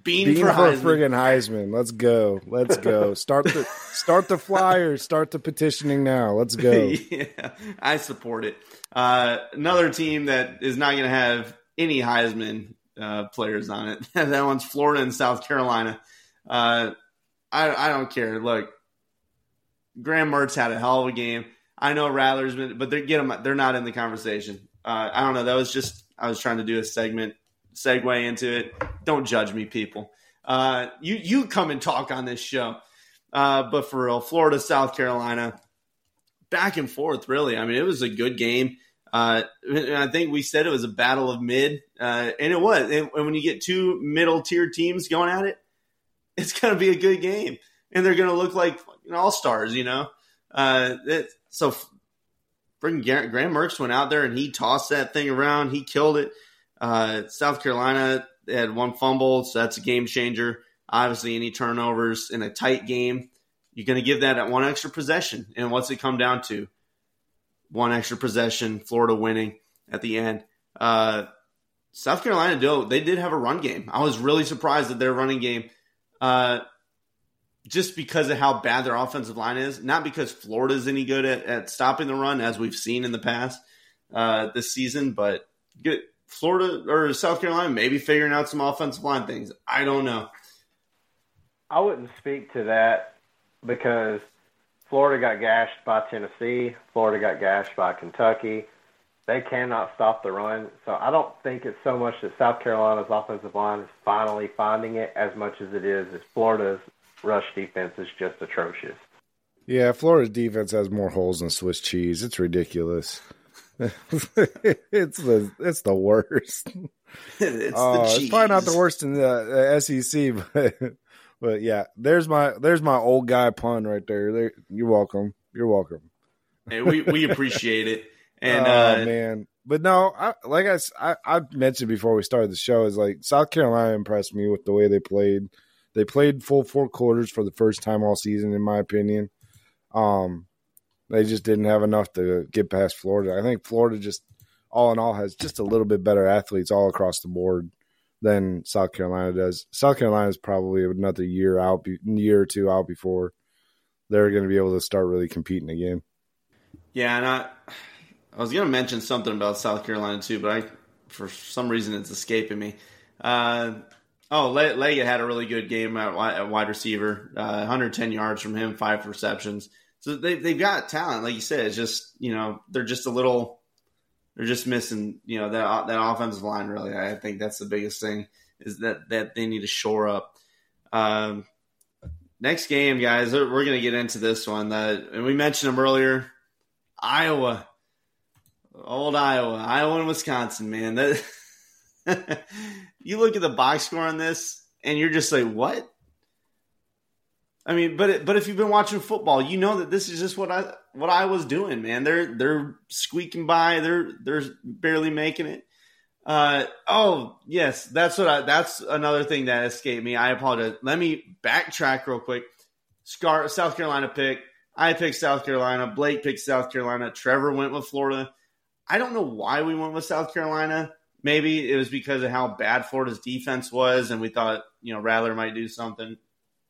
Bean, Bean for for Heisman. friggin' Heisman. Let's go. Let's go. Start the start the flyers. Start the petitioning now. Let's go. yeah, I support it. Uh, another team that is not going to have any Heisman uh, players on it. that one's Florida and South Carolina. Uh, I I don't care. Look, Graham Mertz had a hell of a game. I know Rattler's been, but they're get them. They're not in the conversation. Uh, I don't know. That was just I was trying to do a segment segue into it. Don't judge me, people. Uh, you you come and talk on this show. Uh, but for real, Florida, South Carolina, back and forth. Really, I mean, it was a good game. Uh, I think we said it was a battle of mid, uh, and it was. And when you get two middle tier teams going at it, it's going to be a good game, and they're going to look like all stars. You know, uh, it, so bring Graham Mertz went out there and he tossed that thing around. He killed it. Uh, South Carolina had one fumble, so that's a game changer. Obviously, any turnovers in a tight game, you're going to give that at one extra possession. And what's it come down to? One extra possession, Florida winning at the end. Uh, South Carolina, though, they did have a run game. I was really surprised at their running game, uh, just because of how bad their offensive line is. Not because Florida is any good at, at, stopping the run, as we've seen in the past uh, this season, but good. Florida or South Carolina maybe figuring out some offensive line things. I don't know. I wouldn't speak to that because Florida got gashed by Tennessee. Florida got gashed by Kentucky. They cannot stop the run. So I don't think it's so much that South Carolina's offensive line is finally finding it as much as it is as Florida's rush defense is just atrocious. Yeah, Florida's defense has more holes than Swiss cheese. It's ridiculous. it's the it's the worst. it's, uh, it's probably not the worst in the, the SEC, but but yeah, there's my there's my old guy pun right there. there you're welcome. You're welcome. Hey, we we appreciate it. And oh, uh, man, but no, I, like I, I I mentioned before we started the show is like South Carolina impressed me with the way they played. They played full four quarters for the first time all season, in my opinion. Um, they just didn't have enough to get past Florida. I think Florida just all in all has just a little bit better athletes all across the board than South Carolina does. South Carolina is probably another year out, year or two out before they're going to be able to start really competing again. Yeah, and I, I was going to mention something about South Carolina too, but I, for some reason, it's escaping me. Uh, oh, Legette had a really good game at, wide receiver, uh, 110 yards from him, five receptions. So they they've got talent, like you said. It's just you know they're just a little they're just missing, you know, that that offensive line. Really, I think that's the biggest thing is that that they need to shore up. Um, next game, guys, we're going to get into this one. That and we mentioned them earlier. Iowa, old Iowa, Iowa and Wisconsin, man. That you look at the box score on this, and you're just like, what? I mean, but but if you've been watching football, you know that this is just what I what I was doing, man. They're they're squeaking by. They're they're barely making it. Uh, oh yes, that's what I. That's another thing that escaped me. I apologize. Let me backtrack real quick. Scar South Carolina pick. I picked South Carolina. Blake picked South Carolina. Trevor went with Florida. I don't know why we went with South Carolina. Maybe it was because of how bad Florida's defense was, and we thought you know Rattler might do something.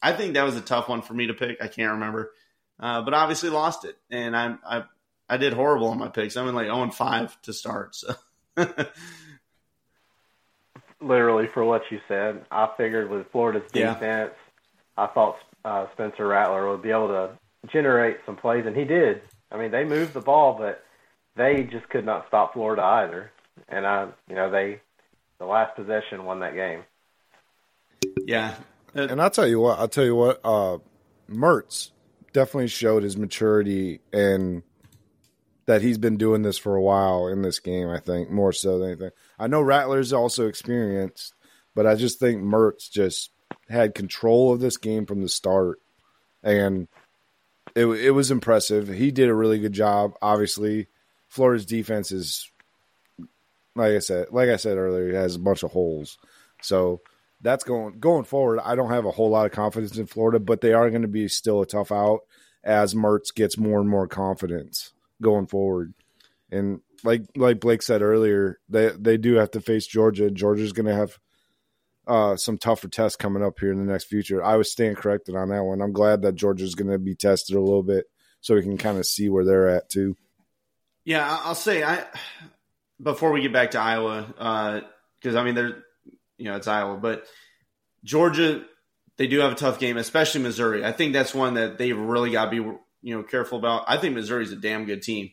I think that was a tough one for me to pick. I can't remember, uh, but obviously lost it, and I I I did horrible on my picks. I'm in like 0 and 5 to start. So. Literally, for what you said, I figured with Florida's defense, yeah. I thought uh, Spencer Rattler would be able to generate some plays, and he did. I mean, they moved the ball, but they just could not stop Florida either. And I, you know, they the last possession won that game. Yeah, and I'll tell you what, I'll tell you what, uh, Mertz definitely showed his maturity and that he's been doing this for a while in this game, I think, more so than anything. I know Rattler's also experienced, but I just think Mertz just had control of this game from the start. And it, it was impressive. He did a really good job. Obviously, Florida's defense is, like I said, like I said earlier, has a bunch of holes. So that's going going forward. I don't have a whole lot of confidence in Florida, but they are going to be still a tough out as Mertz gets more and more confidence going forward. And like like Blake said earlier, they they do have to face Georgia. Georgia's going to have uh, some tougher tests coming up here in the next future. I was staying corrected on that one. I'm glad that Georgia's going to be tested a little bit so we can kind of see where they're at too. Yeah, I'll say I before we get back to Iowa because uh, I mean there you know it's Iowa, but Georgia they do have a tough game, especially Missouri. I think that's one that they've really got to be you know careful about. I think Missouri's a damn good team,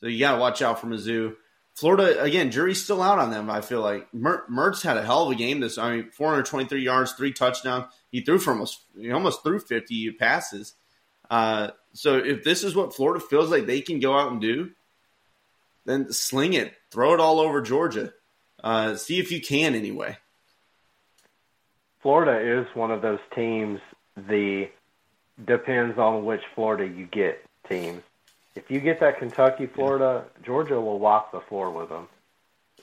so you got to watch out for Mizzou. Florida again, jury's still out on them. I feel like Mer- Mertz had a hell of a game. This, I mean, 423 yards, three touchdowns. He threw for almost, he almost threw 50 passes. Uh, so if this is what Florida feels like they can go out and do, then sling it, throw it all over Georgia. Uh, see if you can anyway. Florida is one of those teams. The depends on which Florida you get teams. If you get that Kentucky, Florida, Georgia will walk the floor with them.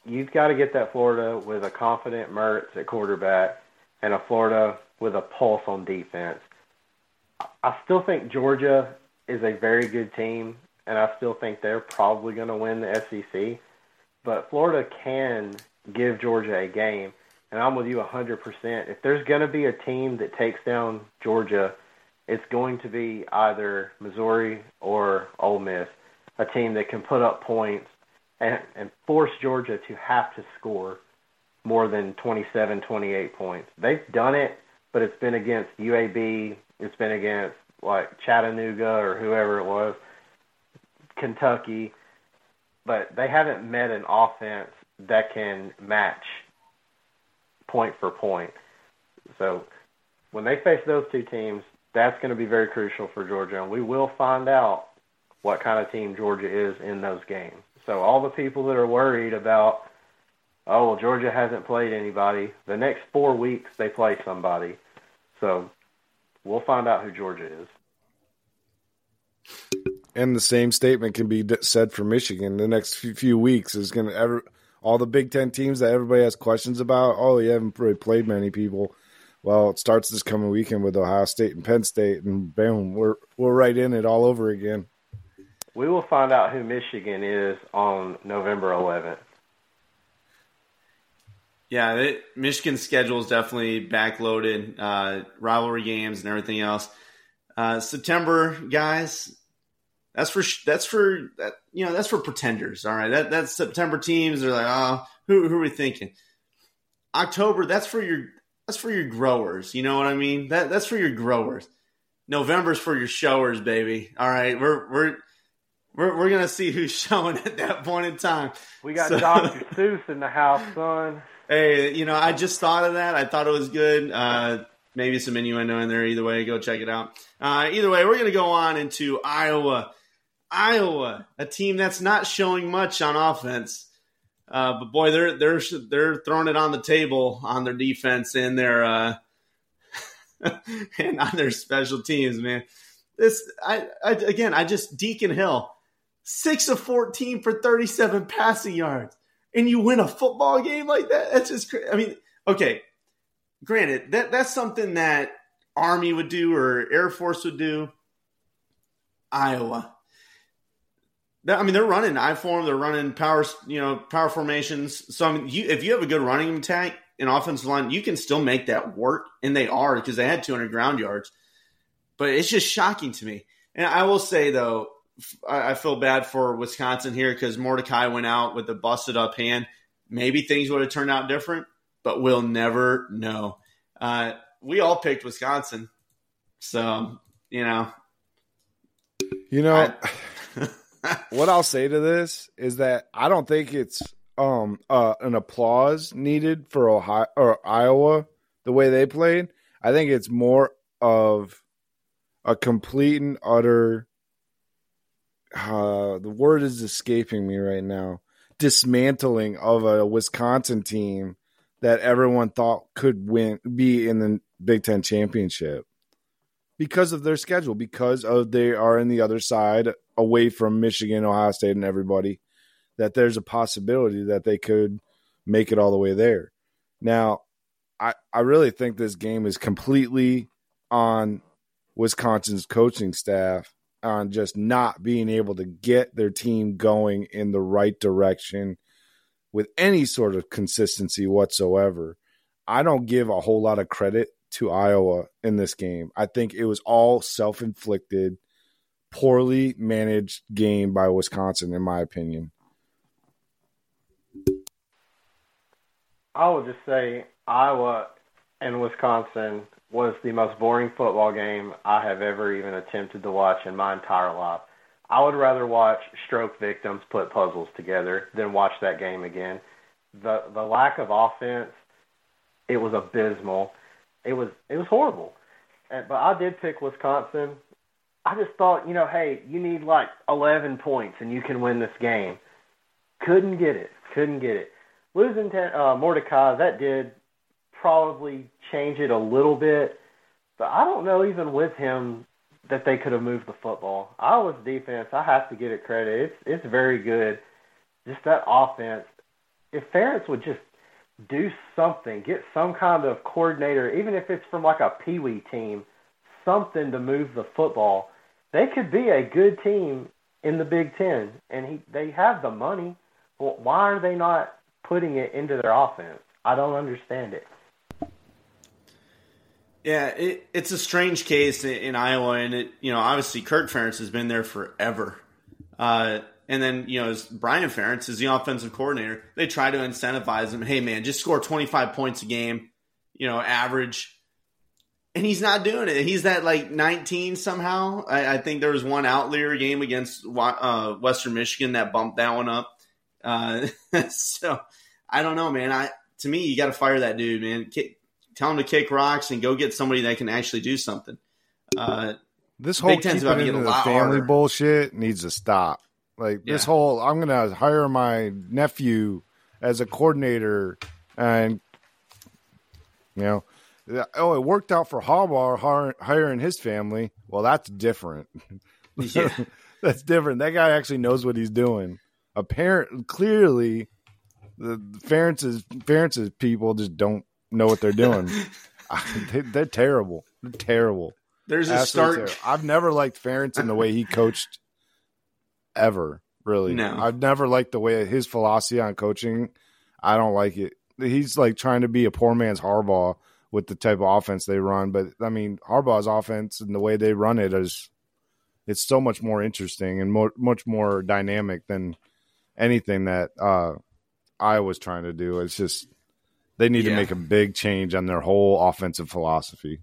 You've got to get that Florida with a confident Mertz at quarterback and a Florida with a pulse on defense. I still think Georgia is a very good team, and I still think they're probably going to win the SEC. But Florida can give Georgia a game, and I'm with you 100%. If there's going to be a team that takes down Georgia, it's going to be either Missouri or Ole Miss, a team that can put up points and, and force Georgia to have to score more than 27, 28 points. They've done it, but it's been against UAB, it's been against like Chattanooga or whoever it was, Kentucky, but they haven't met an offense that can match point for point. So when they face those two teams, that's going to be very crucial for Georgia, and we will find out what kind of team Georgia is in those games. So all the people that are worried about, oh well, Georgia hasn't played anybody. The next four weeks they play somebody, so we'll find out who Georgia is. And the same statement can be said for Michigan. The next few weeks is going to ever all the Big Ten teams that everybody has questions about. Oh, you haven't really played many people. Well, it starts this coming weekend with Ohio State and Penn State, and boom, we're we're right in it all over again. We will find out who Michigan is on November 11th. Yeah, it, Michigan's schedule is definitely backloaded, uh, rivalry games and everything else. Uh, September, guys, that's for that's for that you know that's for pretenders. All right, that that's September teams. They're like, oh, who who are we thinking? October, that's for your that's for your growers. You know what I mean? That that's for your growers. November's for your showers, baby. All right, we're we're we're we're gonna see who's showing at that point in time. We got so, Dr. Seuss in the house, son. Hey, you know, I just thought of that. I thought it was good. Uh, maybe some innuendo in there. Either way, go check it out. Uh, either way, we're gonna go on into Iowa. Iowa, a team that's not showing much on offense. Uh, but boy, they're they're they're throwing it on the table on their defense and their uh, and on their special teams, man. This I, I again, I just Deacon Hill, six of fourteen for thirty-seven passing yards, and you win a football game like that. That's just crazy. I mean, okay, granted that that's something that Army would do or Air Force would do. Iowa, I mean, they're running I form. They're running power, you know, power formations. So I mean, you, if you have a good running attack in offensive line, you can still make that work, and they are because they had 200 ground yards. But it's just shocking to me. And I will say though, I feel bad for Wisconsin here because Mordecai went out with a busted up hand. Maybe things would have turned out different, but we'll never know. Uh, we all picked Wisconsin, so you know. You know. I, what I'll say to this is that I don't think it's um uh, an applause needed for Ohio or Iowa the way they played. I think it's more of a complete and utter uh, the word is escaping me right now dismantling of a Wisconsin team that everyone thought could win be in the Big 10 championship because of their schedule because of they are in the other side away from Michigan, Ohio State, and everybody, that there's a possibility that they could make it all the way there. Now, I, I really think this game is completely on Wisconsin's coaching staff on just not being able to get their team going in the right direction with any sort of consistency whatsoever. I don't give a whole lot of credit to Iowa in this game. I think it was all self inflicted poorly managed game by Wisconsin, in my opinion. I would just say Iowa and Wisconsin was the most boring football game I have ever even attempted to watch in my entire life. I would rather watch stroke victims put puzzles together than watch that game again. The the lack of offense, it was abysmal. It was it was horrible. But I did pick Wisconsin. I just thought, you know, hey, you need like 11 points and you can win this game. Couldn't get it. Couldn't get it. Losing to uh, Mordecai, that did probably change it a little bit. But I don't know, even with him, that they could have moved the football. Iowa's defense, I have to give it credit. It's it's very good. Just that offense. If Ferentz would just do something, get some kind of coordinator, even if it's from like a pee wee team, something to move the football, they could be a good team in the Big Ten. And he they have the money. Well, why are they not putting it into their offense? I don't understand it. Yeah, it, it's a strange case in, in, Iowa, and it you know obviously Kirk Ferentz has been there forever, uh, and then you know Brian Ferentz is the offensive coordinator. They try to incentivize him. Hey man, just score twenty five points a game, you know average, and he's not doing it. He's that like nineteen somehow. I, I think there was one outlier game against uh, Western Michigan that bumped that one up. Uh, so I don't know, man. I to me, you got to fire that dude, man tell him to kick rocks and go get somebody that can actually do something. Uh, this whole Big Ten's about to get a lot family harder. bullshit needs to stop. Like yeah. this whole, I'm gonna hire my nephew as a coordinator, and you know, oh, it worked out for Harbaugh hiring his family. Well, that's different. Yeah. that's different. That guy actually knows what he's doing. Apparently, clearly, the Ferentz's Ferentz's people just don't know what they're doing. they, are terrible. They're terrible. There's a start. Terrible. I've never liked Ferentz in the way he coached ever. Really, no. I've never liked the way his philosophy on coaching. I don't like it. He's like trying to be a poor man's Harbaugh with the type of offense they run. But I mean, Harbaugh's offense and the way they run it is it's so much more interesting and more, much more dynamic than anything that uh, I was trying to do. It's just they need yeah. to make a big change on their whole offensive philosophy.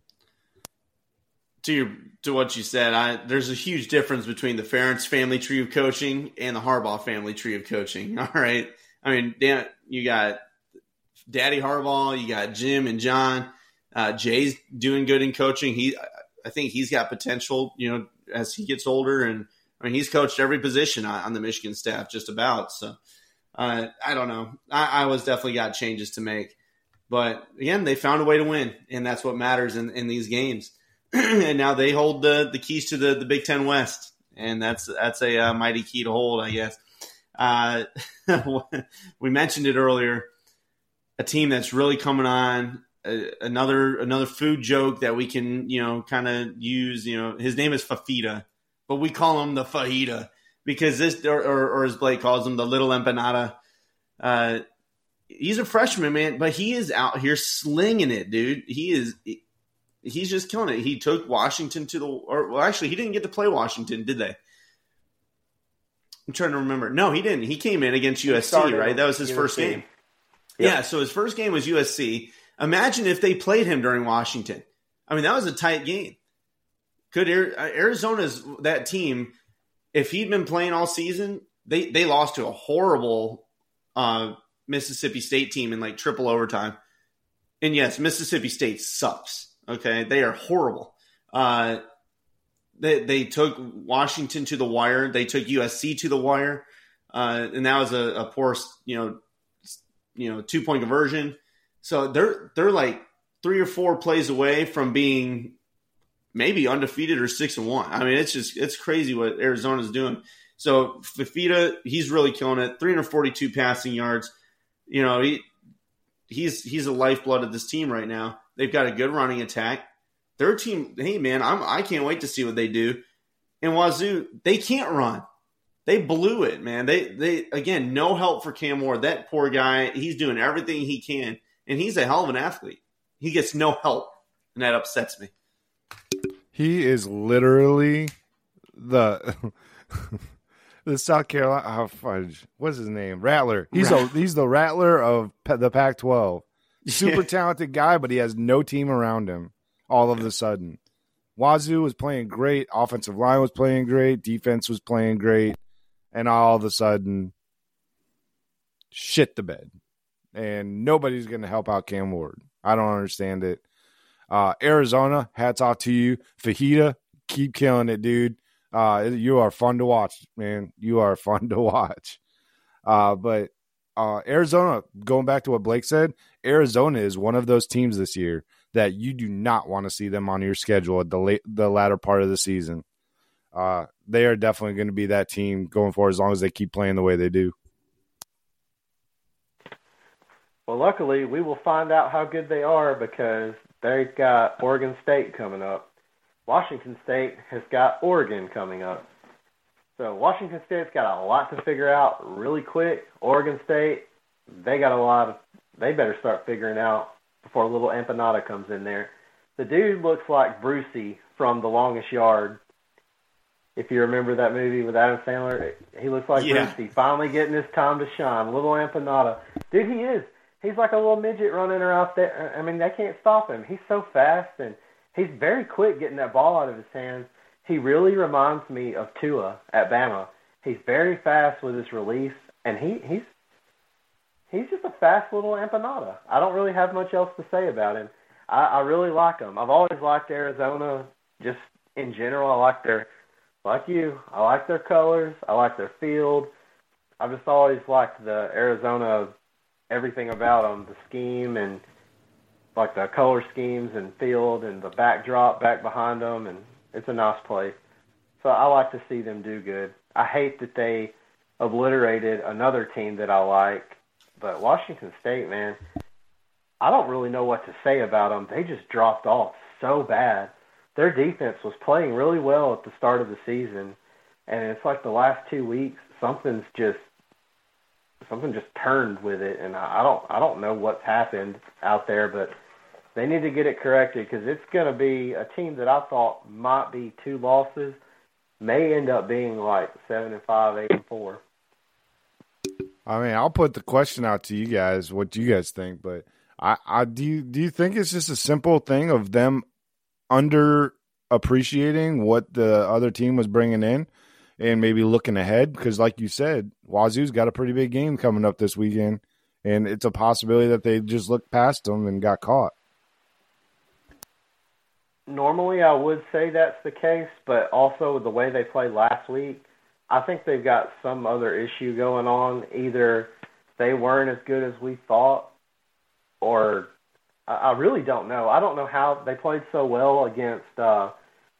To your to what you said, I, there's a huge difference between the Ferentz family tree of coaching and the Harbaugh family tree of coaching. All right, I mean, Dan, you got Daddy Harbaugh, you got Jim and John. Uh, Jay's doing good in coaching. He, I think he's got potential. You know, as he gets older, and I mean, he's coached every position on, on the Michigan staff, just about. So, uh, I don't know. I, I was definitely got changes to make. But again, they found a way to win, and that's what matters in, in these games. and now they hold the, the keys to the, the Big Ten West, and that's that's a uh, mighty key to hold, I guess. Uh, we mentioned it earlier. A team that's really coming on. Another another food joke that we can you know kind of use. You know, his name is Fifita, but we call him the fajita because this, or, or, or as Blake calls him, the little empanada. Uh, he's a freshman, man, but he is out here slinging it, dude. He is he's just killing it. He took Washington to the or well, actually, he didn't get to play Washington, did they? I'm trying to remember. No, he didn't. He came in against USC, right? That was his USC. first game. Yep. Yeah, so his first game was USC. Imagine if they played him during Washington. I mean, that was a tight game. Could Arizona's that team? If he'd been playing all season, they they lost to a horrible uh, Mississippi State team in like triple overtime. And yes, Mississippi State sucks. Okay, they are horrible. Uh, they they took Washington to the wire. They took USC to the wire, uh, and that was a, a poor you know you know two point conversion. So they're they're like three or four plays away from being maybe undefeated or six and one. I mean, it's just it's crazy what Arizona's doing. So Fifita, he's really killing it. 342 passing yards, you know, he he's he's a lifeblood of this team right now. They've got a good running attack. Their team, hey man, I'm I can't wait to see what they do. And Wazoo, they can't run. They blew it, man. They they again, no help for Cam Ward. That poor guy, he's doing everything he can, and he's a hell of an athlete. He gets no help, and that upsets me. He is literally the the South Carolina. Oh, fudge. What's his name? Rattler. He's a he's the Rattler of the Pac-12. super talented guy, but he has no team around him. All of a sudden, Wazoo was playing great, offensive line was playing great, defense was playing great, and all of a sudden, shit the bed, and nobody's going to help out Cam Ward. I don't understand it. Uh, Arizona, hats off to you, Fajita, keep killing it, dude. Uh, you are fun to watch, man. You are fun to watch. Uh, but uh, Arizona, going back to what Blake said, Arizona is one of those teams this year that you do not want to see them on your schedule at the late, the latter part of the season. Uh, they are definitely going to be that team going forward as long as they keep playing the way they do. Well, luckily, we will find out how good they are because they've got Oregon State coming up. Washington State has got Oregon coming up. So Washington State's got a lot to figure out really quick. Oregon State, they got a lot of they better start figuring out before little empanada comes in there. The dude looks like Brucey from The Longest Yard. If you remember that movie with Adam Sandler, he looks like Yeah. Brucey finally getting his time to shine. Little empanada, dude, he is. He's like a little midget running around there. I mean, they can't stop him. He's so fast and he's very quick getting that ball out of his hands. He really reminds me of Tua at Bama. He's very fast with his release, and he he's he's just a fast little empanada. I don't really have much else to say about him. I, I really like him. I've always liked Arizona, just in general. I like their like you. I like their colors. I like their field. I've just always liked the Arizona everything about them, the scheme and like the color schemes and field and the backdrop back behind them, and it's a nice place. So I like to see them do good. I hate that they obliterated another team that I like, but Washington State, man, I don't really know what to say about them. They just dropped off so bad. Their defense was playing really well at the start of the season, and it's like the last two weeks, something's just something just turned with it, and I don't I don't know what's happened out there, but they need to get it corrected because it's going to be a team that I thought might be two losses may end up being like seven and five, eight and four. I mean, I'll put the question out to you guys, what do you guys think, but I, I do you do you think it's just a simple thing of them under appreciating what the other team was bringing in and maybe looking ahead because like you said, Wazoo's got a pretty big game coming up this weekend and it's a possibility that they just looked past them and got caught. Normally, I would say that's the case, but also the way they played last week, I think they've got some other issue going on. Either they weren't as good as we thought, or I, really don't know. I don't know how they played so well against uh,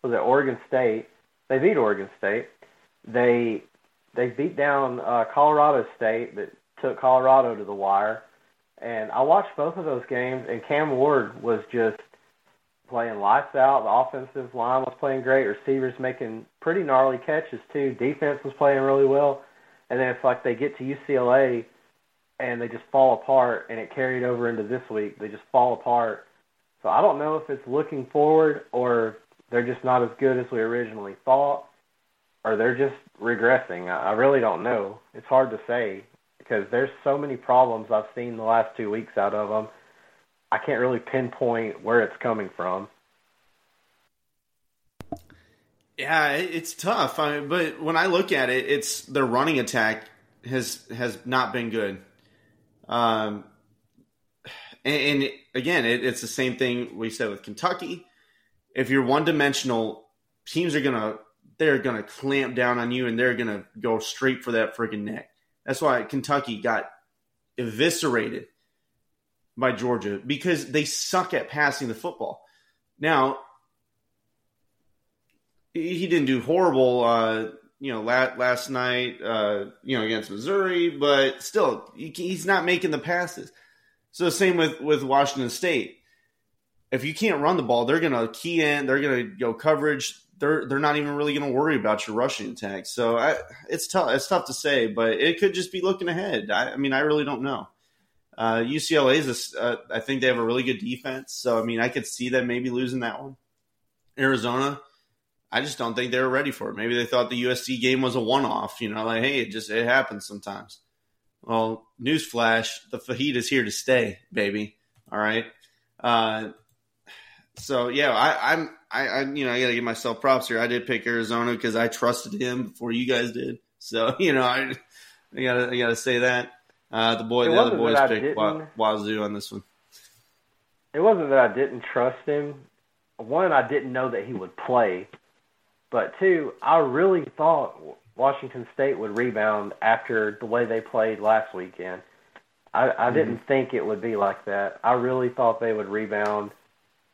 was it Oregon State? They beat Oregon State. They they beat down uh, Colorado State that took Colorado to the wire. And I watched both of those games, and Cam Ward was just playing lights out. The offensive line was playing great. Receivers making pretty gnarly catches too. Defense was playing really well. And then it's like they get to UCLA and they just fall apart, and it carried over into this week. They just fall apart. So I don't know if it's looking forward or they're just not as good as we originally thought, or they're just regressing. I, really don't know. It's hard to say because there's so many problems I've seen the last two weeks out of them. I can't really pinpoint where it's coming from. Yeah, it's tough. I but when I look at it, it's their running attack has has not been good. Um, and, and again, it, it's the same thing we said with Kentucky. If you're one dimensional, teams are gonna they're gonna clamp down on you and they're gonna go straight for that freaking neck. That's why Kentucky got eviscerated by Georgia because they suck at passing the football. Now, he didn't do horrible, uh, you know, last, last night, uh, you know, against Missouri, but still, he's not making the passes. So same with with Washington State. If you can't run the ball, they're going to key in. They're going to go coverage. They're they're not even really going to worry about your rushing attack. So I, it's tough. It's tough to say, but it could just be looking ahead. I, I mean, I really don't know. Uh, UCLA is, a, uh, I think they have a really good defense. So I mean, I could see them maybe losing that one. Arizona, I just don't think they were ready for it. Maybe they thought the USC game was a one-off. You know, like hey, it just it happens sometimes. Well, newsflash: the fajita's here to stay, baby. All right. Uh, so yeah, I, I'm I, I you know I got to give myself props here. I did pick Arizona because I trusted him before you guys did. So you know I I gotta I gotta say that. Uh, the boy, It the other boys picked Wazoo on this one. It wasn't that I didn't trust him. One, I didn't know that he would play. But two, I really thought Washington State would rebound after the way they played last weekend. I, I didn't think it would be like that. I really thought they would rebound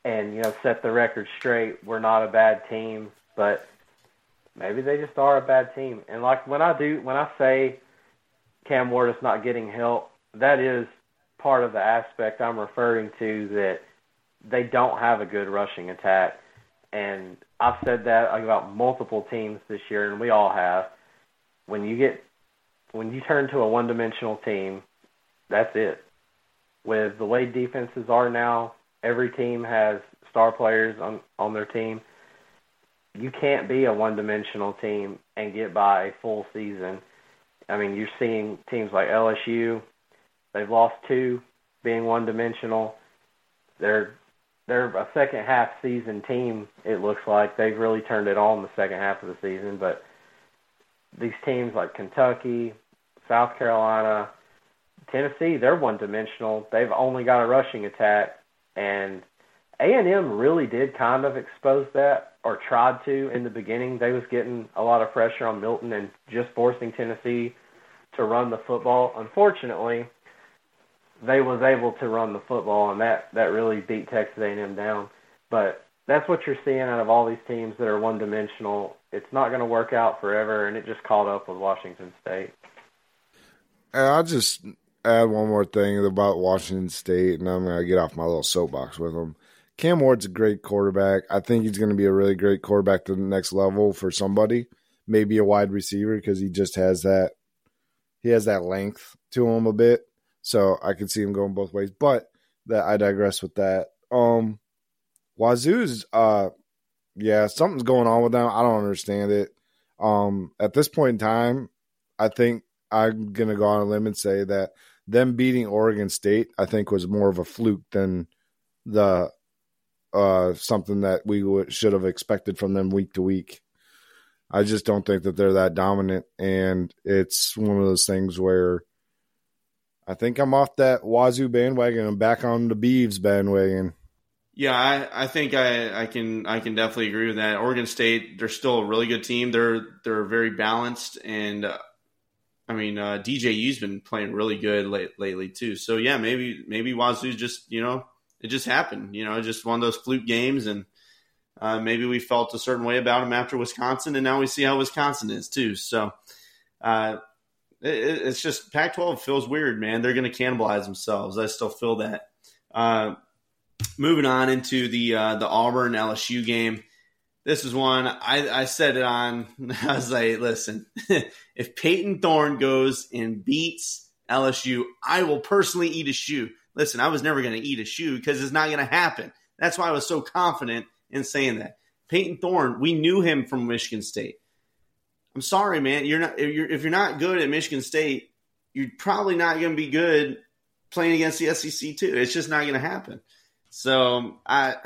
and you know set the record straight. We're not a bad team, but maybe they just are a bad team. And like when I do, when I say Cam Ward is not getting help, that is part of the aspect I'm referring to that they don't have a good rushing attack. And I've said that about multiple teams this year, and we all have. When you get when you turn to a one-dimensional team, that's it. With the way defenses are now, every team has star players on on their team. You can't be a one-dimensional team and get by a full season. I mean, you're seeing teams like LSU. They've lost two, being one-dimensional. They're they're a second half season team. It looks like they've really turned it on the second half of the season. But these teams like Kentucky, South Carolina, Tennessee, they're one dimensional. They've only got a rushing attack, and A and M really did kind of expose that or tried to in the beginning. They was getting a lot of pressure on Milton and just forcing Tennessee to run the football. Unfortunately, they was able to run the football, and that that really beat Texas A&M down. But that's what you're seeing out of all these teams that are one dimensional. It's not going to work out forever, and it just caught up with Washington State. Uh, and I'll just add one more thing about Washington State, and I'm going to get off my little soapbox with them. Cam Ward's a great quarterback. I think he's going to be a really great quarterback to the next level for somebody, maybe a wide receiver because he just has that he has that length to him a bit. So I could see him going both ways. But that I digress with that. Um Wazoo's uh yeah, something's going on with them. I don't understand it. Um at this point in time, I think I'm gonna go on a limb and say that them beating Oregon State, I think, was more of a fluke than the uh, something that we would, should have expected from them week to week. I just don't think that they're that dominant, and it's one of those things where I think I'm off that Wazoo bandwagon and back on the Beavs bandwagon. Yeah, I, I think I, I can I can definitely agree with that. Oregon State, they're still a really good team. They're they're very balanced, and I mean uh, DJU's been playing really good late, lately too. So yeah, maybe maybe Wazoo's just you know it just happened. You know, just one of those fluke games, and uh, maybe we felt a certain way about him after Wisconsin, and now we see how Wisconsin is too. So uh, it, it's just Pac-12 feels weird, man. They're going to cannibalize themselves. I still feel that. Uh, moving on into the uh, the Auburn LSU game. This is one I, I said it on. I was like, listen, if Payton Thorne goes and beats LSU, I will personally eat a shoe. Listen, I was never going to eat a shoe because it's not going to happen. That's why I was so confident in saying that. Payton Thorne, we knew him from Michigan State. I'm sorry, man. You're not if you're, if you're not good at Michigan State, you're probably not going to be good playing against the SEC too. It's just not going to happen. So I,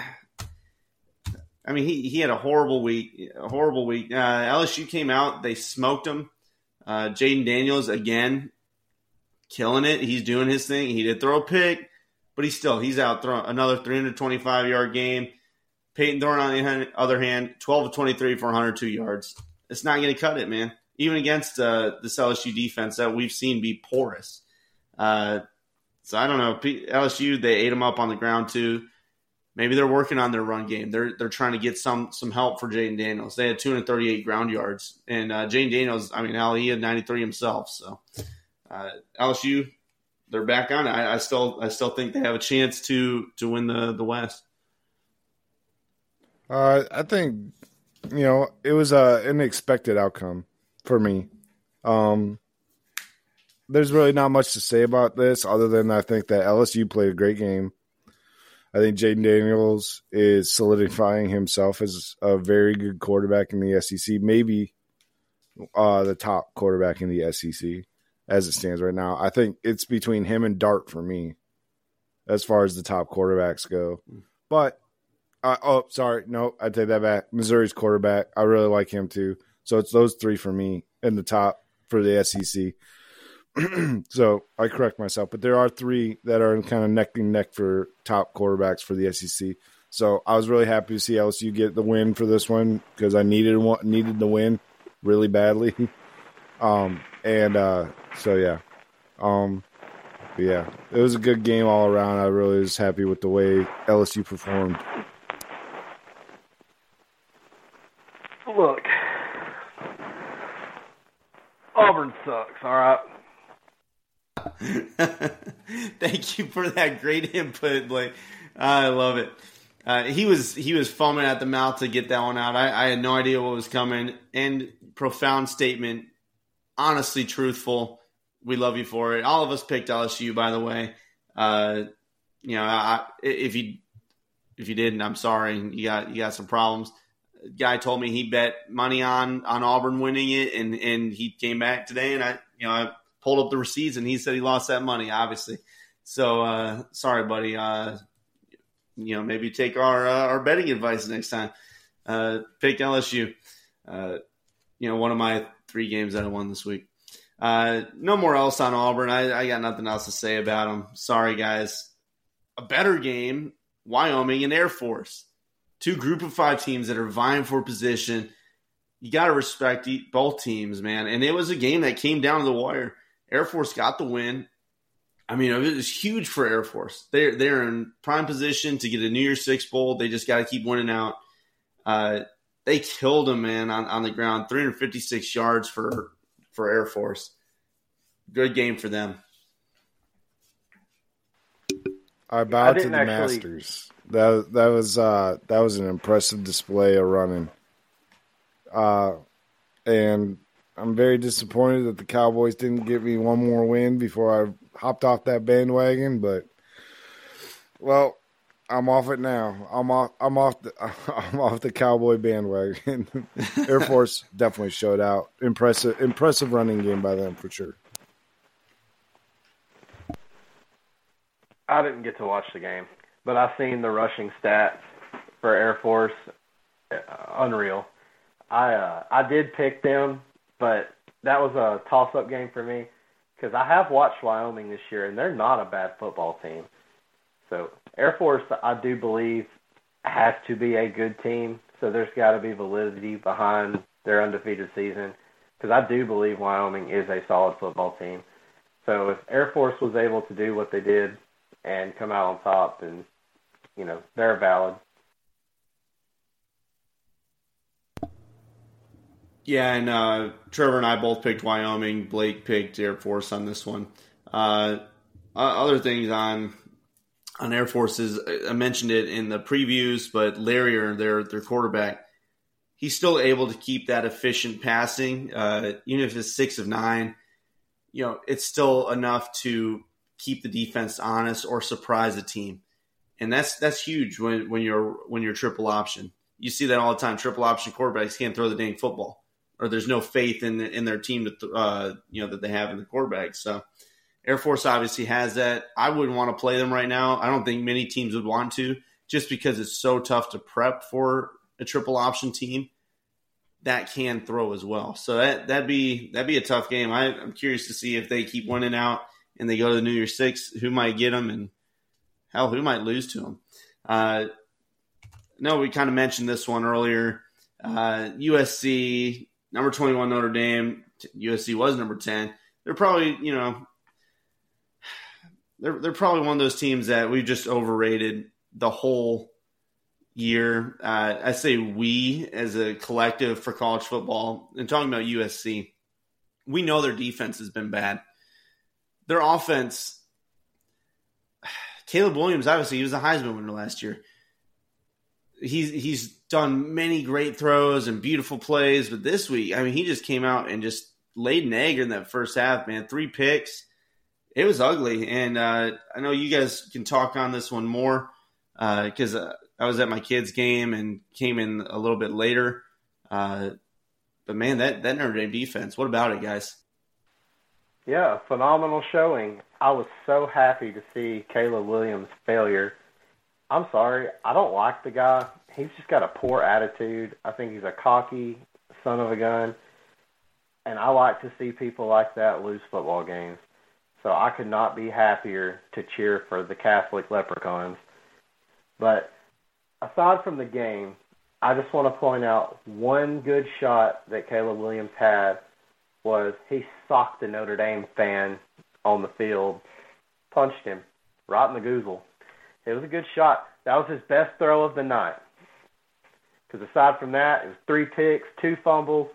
I mean, he he had a horrible week, a horrible week. Uh, LSU came out, they smoked him. Uh, Jayden Daniels again, killing it. He's doing his thing. He did throw a pick, but he's still he's out throwing another 325 yard game. Payton Thorne on the other hand, 12 to 23 for 102 yards. It's not going to cut it, man. Even against uh, this LSU defense that we've seen be porous. Uh, so I don't know. LSU they ate him up on the ground too. Maybe they're working on their run game. They're they're trying to get some some help for Jayden Daniels. They had 238 ground yards, and uh, Jayden Daniels. I mean, hell, he had 93 himself. So uh, LSU, they're back on. I, I still I still think they have a chance to to win the the West. Uh, I think you know it was a an expected outcome for me. Um, there's really not much to say about this other than I think that LSU played a great game. I think Jayden Daniels is solidifying himself as a very good quarterback in the SEC, maybe uh, the top quarterback in the SEC as it stands right now. I think it's between him and Dart for me. as far as the top quarterbacks go. But uh, oh, sorry, no, I take that back. Missouri's quarterback, I really like him too. So it's those three for me in the top for the SEC. so I correct myself, but there are three that are kind of neck and neck for top quarterbacks for the SEC. So I was really happy to see LSU get the win for this one because I needed needed the win really badly. um, and uh, so yeah, um, yeah, it was a good game all around. I really was happy with the way LSU performed. Look, Auburn sucks. All right. Thank you for that great input, Blake. I love it. Uh, he was he was foaming at the mouth to get that one out. I, I, had no idea what was coming. And profound statement, honestly truthful. We love you for it. All of us picked LSU, by the way. Uh, you know, I, if you if you didn't, I'm sorry. You got you got some problems. Guy told me he bet money on on Auburn winning it, and and he came back today, and I you know I pulled up the receipts, and he said he lost that money, obviously. So uh, sorry, buddy. Uh, you know, maybe take our uh, our betting advice next time. Uh, pick LSU. Uh, you know, one of my three games that I won this week. Uh, no more else on Auburn. I, I got nothing else to say about them. Sorry, guys. A better game: Wyoming and Air Force, two group of five teams that are vying for position. You got to respect both teams, man. And it was a game that came down to the wire. Air Force got the win. I mean, it was huge for Air Force. They're they're in prime position to get a New Year's Six bowl. They just got to keep winning out. Uh, they killed them, man, on, on the ground. 356 yards for for Air Force. Good game for them. I bow to the actually... Masters. That that was uh, that was an impressive display of running. Uh, and I'm very disappointed that the Cowboys didn't get me one more win before I hopped off that bandwagon. But well, I'm off it now. I'm off. I'm off the. I'm off the Cowboy bandwagon. Air Force definitely showed out. Impressive, impressive running game by them for sure. I didn't get to watch the game, but I've seen the rushing stats for Air Force. Uh, unreal. I uh, I did pick them but that was a toss-up game for me because I have watched Wyoming this year, and they're not a bad football team. So Air Force, I do believe, has to be a good team. So there's got to be validity behind their undefeated season because I do believe Wyoming is a solid football team. So if Air Force was able to do what they did and come out on top, then you know they're valid. Yeah, and uh, Trevor and I both picked Wyoming. Blake picked Air Force on this one. Uh, other things on on Air Forces, I mentioned it in the previews, but Larrier, their their quarterback, he's still able to keep that efficient passing, uh, even if it's six of nine. You know, it's still enough to keep the defense honest or surprise a team, and that's that's huge when when you're when you're triple option. You see that all the time. Triple option quarterbacks can't throw the dang football or there's no faith in in their team to uh, you know that they have in the quarterback. So Air Force obviously has that. I wouldn't want to play them right now. I don't think many teams would want to, just because it's so tough to prep for a triple option team that can throw as well. So that that'd be that'd be a tough game. I, am curious to see if they keep winning out and they go to the New Year's Six, who might get them and hell, who might lose to them. Uh, no, we kind of mentioned this one earlier. Uh, USC number 21 Notre Dame, USC was number 10. They're probably, you know, they're they're probably one of those teams that we've just overrated the whole year. Uh, I say we as a collective for college football, and talking about USC, we know their defense has been bad. Their offense, Caleb Williams, obviously, he was a Heisman winner last year. He's he's done many great throws and beautiful plays, but this week, I mean, he just came out and just laid an egg in that first half, man. Three picks. It was ugly. And uh, I know you guys can talk on this one more because uh, uh, I was at my kid's game and came in a little bit later. Uh, but man, that, that Notre Dame defense, what about it, guys? Yeah, phenomenal showing. I was so happy to see Caleb Williams' failure. I'm sorry, I don't like the guy. He's just got a poor attitude. I think he's a cocky son of a gun. And I like to see people like that lose football games. So I could not be happier to cheer for the Catholic Leprechauns. But aside from the game, I just want to point out one good shot that Caleb Williams had was he socked a Notre Dame fan on the field, punched him right in the goozle. It was a good shot. That was his best throw of the night. Because aside from that, it was three picks, two fumbles,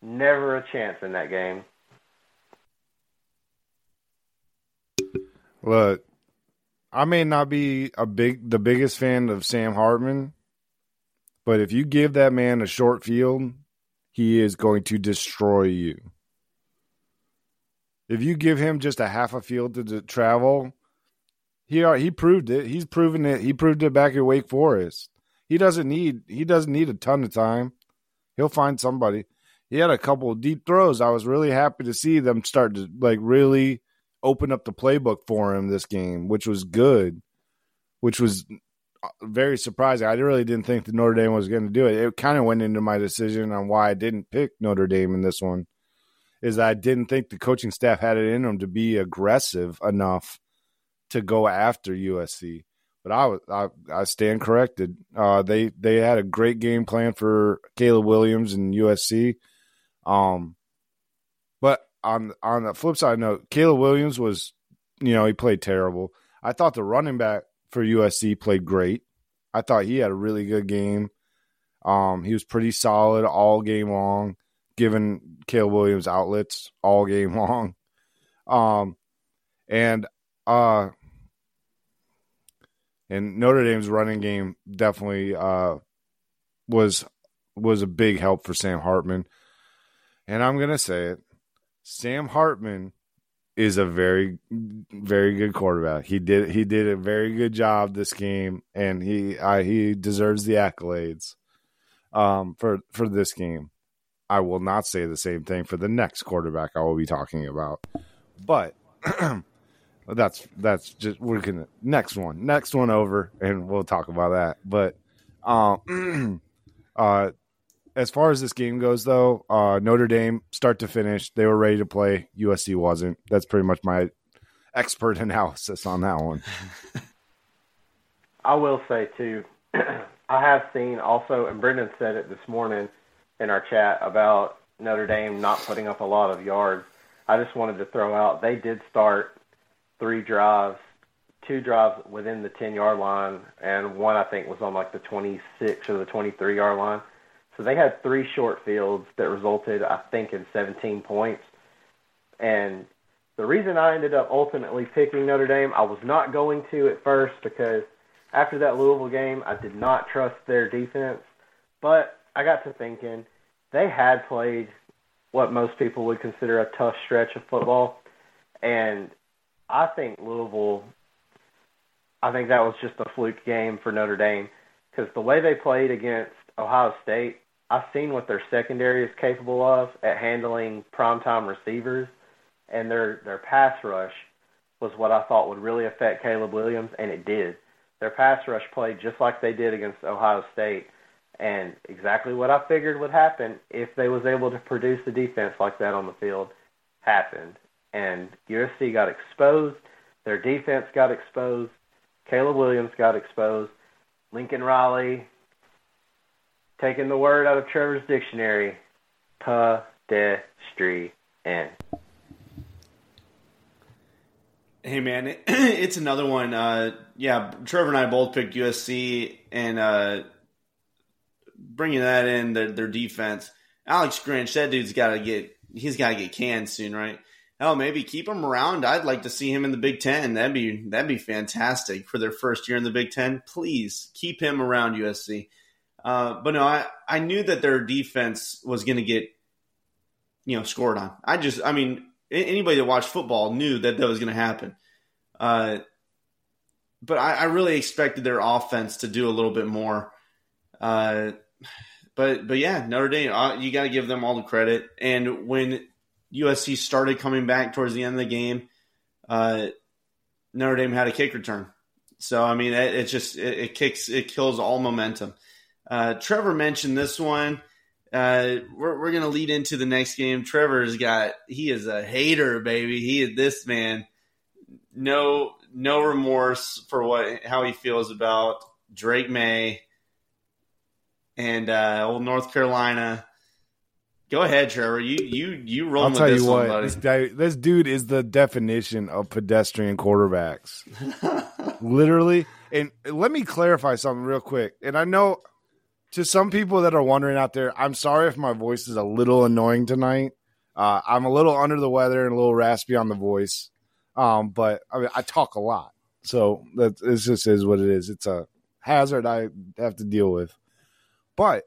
never a chance in that game. Look, I may not be a big the biggest fan of Sam Hartman, but if you give that man a short field, he is going to destroy you. If you give him just a half a field to, to travel, he he proved it. He's proven it. He proved it back at Wake Forest. He doesn't need he doesn't need a ton of time. He'll find somebody. He had a couple of deep throws. I was really happy to see them start to like really open up the playbook for him this game, which was good, which was uh, very surprising. I really didn't think that Notre Dame was going to do it. It kind of went into my decision on why I didn't pick Notre Dame in this one. Is I didn't think the coaching staff had it in them to be aggressive enough to go after USC. But I was I, I stand corrected. Uh, they they had a great game plan for Caleb Williams and USC. Um, but on on the flip side note, Caleb Williams was, you know, he played terrible. I thought the running back for USC played great. I thought he had a really good game. Um, he was pretty solid all game long, giving Caleb Williams outlets all game long. Um, and uh, and Notre Dame's running game definitely uh was was a big help for Sam Hartman. And I'm gonna say it, Sam Hartman is a very very good quarterback. He did he did a very good job this game, and he he deserves the accolades um, for for this game. I will not say the same thing for the next quarterback I will be talking about, but that's that's just we're gonna next one next one over, and we'll talk about that. But um, uh, as far as this game goes, though, uh, Notre Dame, start to finish, they were ready to play. USC wasn't. That's pretty much my expert analysis on that one. I will say too, I have seen also, and Brendan said it this morning in our chat about Notre Dame not putting up a lot of yards. I just wanted to throw out they did start three drives, two drives within the ten yard line, and one I think was on like the twenty six or the twenty three yard line so they had three short fields that resulted, I think, in 17 points. And the reason I ended up ultimately picking Notre Dame, I was not going to at first because after that Louisville game, I did not trust their defense. But I got to thinking they had played what most people would consider a tough stretch of football. And I think Louisville, I think that was just a fluke game for Notre Dame because the way they played against Ohio State, I've seen what their secondary is capable of at handling primetime receivers, and their their pass rush was what I thought would really affect Caleb Williams, and it did. Their pass rush played just like they did against Ohio State, and exactly what I figured would happen if they was able to produce a defense like that on the field happened. And USC got exposed. Their defense got exposed. Caleb Williams got exposed. Lincoln Riley Taking the word out of Trevor's dictionary, pedestrian. Hey man, it, it's another one. Uh, yeah, Trevor and I both picked USC, and uh, bringing that in their, their defense. Alex Grinch, that dude's got to get he's got to get canned soon, right? Hell, maybe keep him around. I'd like to see him in the Big Ten. That'd be that'd be fantastic for their first year in the Big Ten. Please keep him around USC. Uh, but no, I, I knew that their defense was going to get, you know, scored on. I just, I mean, anybody that watched football knew that that was going to happen. Uh, but I, I, really expected their offense to do a little bit more. Uh, but but yeah, Notre Dame, uh, you got to give them all the credit. And when USC started coming back towards the end of the game, uh, Notre Dame had a kick return. So I mean, it, it just it, it, kicks it kills all momentum. Uh, Trevor mentioned this one. Uh, we're we're gonna lead into the next game. Trevor's got he is a hater, baby. He is this man. No no remorse for what how he feels about Drake Maye and uh, old North Carolina. Go ahead, Trevor. You you you roll. I'll tell you what. one, this, guy, this dude is the definition of pedestrian quarterbacks. Literally. And let me clarify something real quick. And I know to some people that are wondering out there, I'm sorry if my voice is a little annoying tonight. Uh, I'm a little under the weather and a little raspy on the voice. Um, but I mean, I talk a lot, so that it just is what it is. It's a hazard I have to deal with. But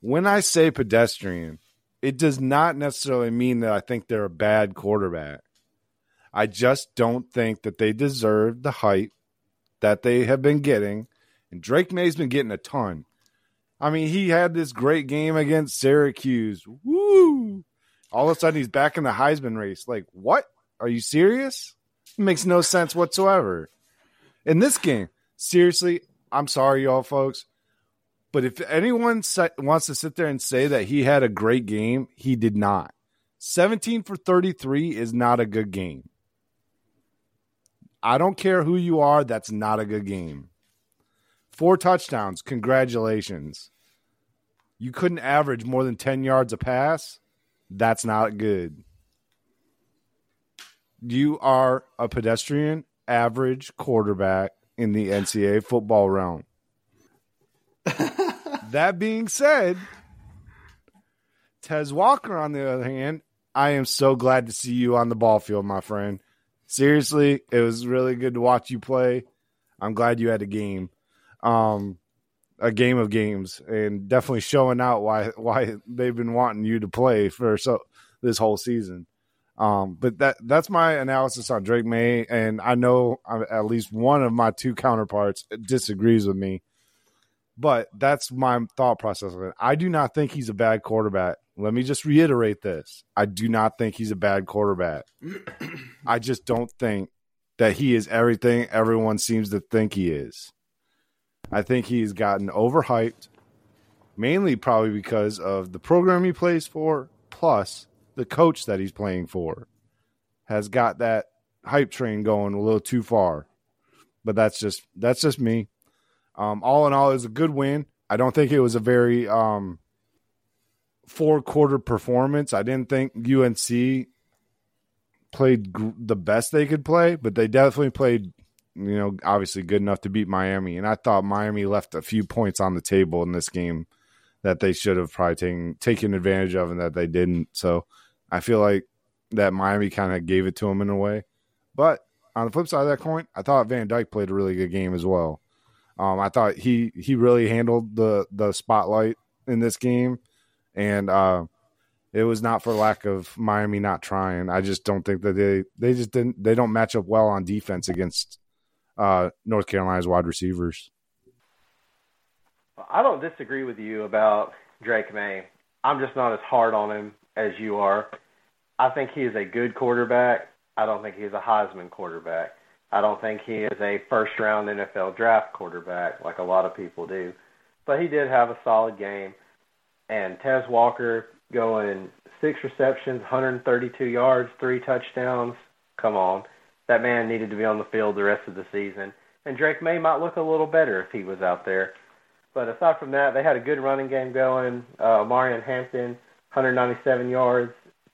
when I say pedestrian, it does not necessarily mean that I think they're a bad quarterback. I just don't think that they deserve the hype that they have been getting. And Drake Maye's been getting a ton. I mean, he had this great game against Syracuse. Woo! All of a sudden, he's back in the Heisman race. Like, what? Are you serious? It makes no sense whatsoever. In this game, seriously, I'm sorry, y'all folks. But if anyone wants to sit there and say that he had a great game, he did not. 17 for 33 is not a good game. I don't care who you are, that's not a good game. Four touchdowns, congratulations. You couldn't average more than 10 yards a pass, that's not good. You are a pedestrian, average quarterback in the NCAA football realm. that being said, Tez Walker, on the other hand, I am so glad to see you on the ball field, my friend. Seriously, it was really good to watch you play. I'm glad you had a game, um, a game of games, and definitely showing out why why they've been wanting you to play for so this whole season. Um, but that that's my analysis on Drake Maye, and I know at least one of my two counterparts disagrees with me. But that's my thought process. I do not think he's a bad quarterback. Let me just reiterate this. I do not think he's a bad quarterback. I just don't think that he is everything everyone seems to think he is. I think he's gotten overhyped, mainly probably because of the program he plays for, plus the coach that he's playing for has got that hype train going a little too far. But that's just that's just me. Um, all in all, it was a good win. I don't think it was a very um, four quarter performance. I didn't think UNC played gr- the best they could play, but they definitely played, you know, obviously good enough to beat Miami. And I thought Miami left a few points on the table in this game that they should have probably taken taken advantage of, and that they didn't. So I feel like that Miami kind of gave it to them in a way. But on the flip side of that coin, I thought Van Dyke played a really good game as well. Um, I thought he he really handled the the spotlight in this game, and uh, it was not for lack of Miami not trying. I just don't think that they they just didn't they don't match up well on defense against uh, North Carolina's wide receivers. I don't disagree with you about Drake Maye. I'm just not as hard on him as you are. I think he is a good quarterback. I don't think he's a Heisman quarterback. I don't think he is a first round NFL draft quarterback like a lot of people do. But he did have a solid game. And Tez Walker going six receptions, 132 yards, three touchdowns. Come on. That man needed to be on the field the rest of the season. And Drake Maye might look a little better if he was out there. But aside from that, they had a good running game going. Uh, Marion Hampton, 197 yards,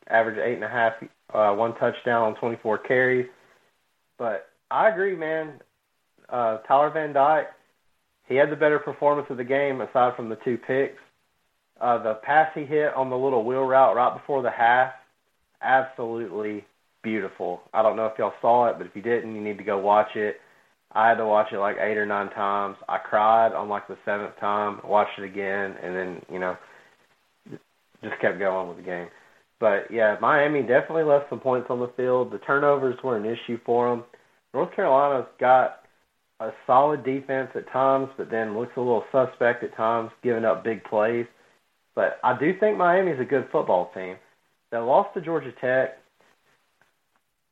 average eight and a half, uh, one touchdown on 24 carries. But I agree, man. Uh, Tyler Van Dyke, he had the better performance of the game aside from the two picks. Uh, the pass he hit on the little wheel route right before the half, absolutely beautiful. I don't know if y'all saw it, but if you didn't, you need to go watch it. I had to watch it like eight or nine times. I cried on like the seventh time, watched it again, and then, you know, just kept going with the game. But yeah, Miami definitely left some points on the field. The turnovers were an issue for them. North Carolina's got a solid defense at times, but then looks a little suspect at times, giving up big plays. But I do think Miami's a good football team. that lost to Georgia Tech.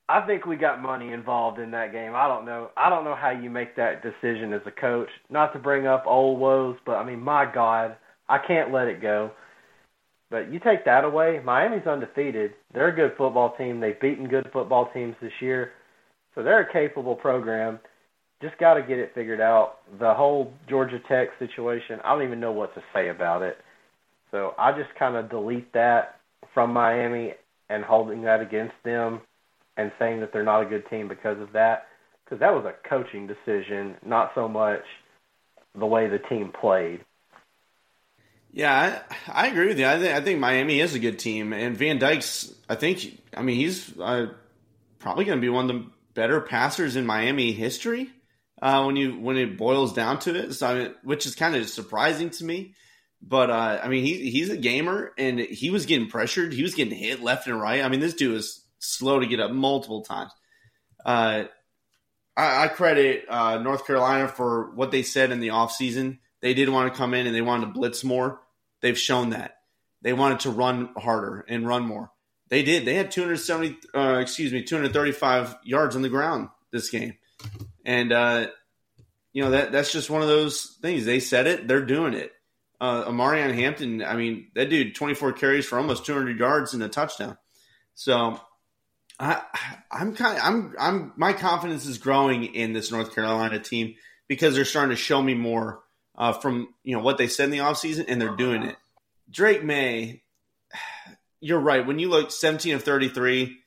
I think we got money involved in that game. I don't know. I don't know how you make that decision as a coach. Not to bring up old woes, but I mean, my God, I can't let it go. But you take that away, Miami's undefeated. They're a good football team. They've beaten good football teams this year. So they're a capable program. Just got to get it figured out. The whole Georgia Tech situation, I don't even know what to say about it. So I just kind of delete that from Miami and holding that against them and saying that they're not a good team because of that. Because that was a coaching decision, not so much the way the team played. Yeah, I, I agree with you. I, th- I think Miami is a good team, and Van Dyke's. I think. I mean, he's uh, probably going to be one of the better passers in Miami history uh, when you when it boils down to it. So, I mean, which is kind of surprising to me. But uh, I mean, he, he's a gamer, and he was getting pressured. He was getting hit left and right. I mean, this dude is slow to get up multiple times. Uh, I, I, credit uh, North Carolina for what they said in the offseason. They did want to come in and they wanted to blitz more. They've shown that. They wanted to run harder and run more. They did. They had 270, uh, excuse me, 235 yards on the ground this game, and uh, you know that that's just one of those things. They said it. They're doing it. Uh, Omarion Hampton. I mean, that dude, 24 carries for almost 200 yards and a touchdown. So I, I'm kind. Of, I'm. I'm. My confidence is growing in this North Carolina team because they're starting to show me more uh, from you know what they said in the offseason, and they're doing it. Drake Maye, you're right. When you look 17 of 33,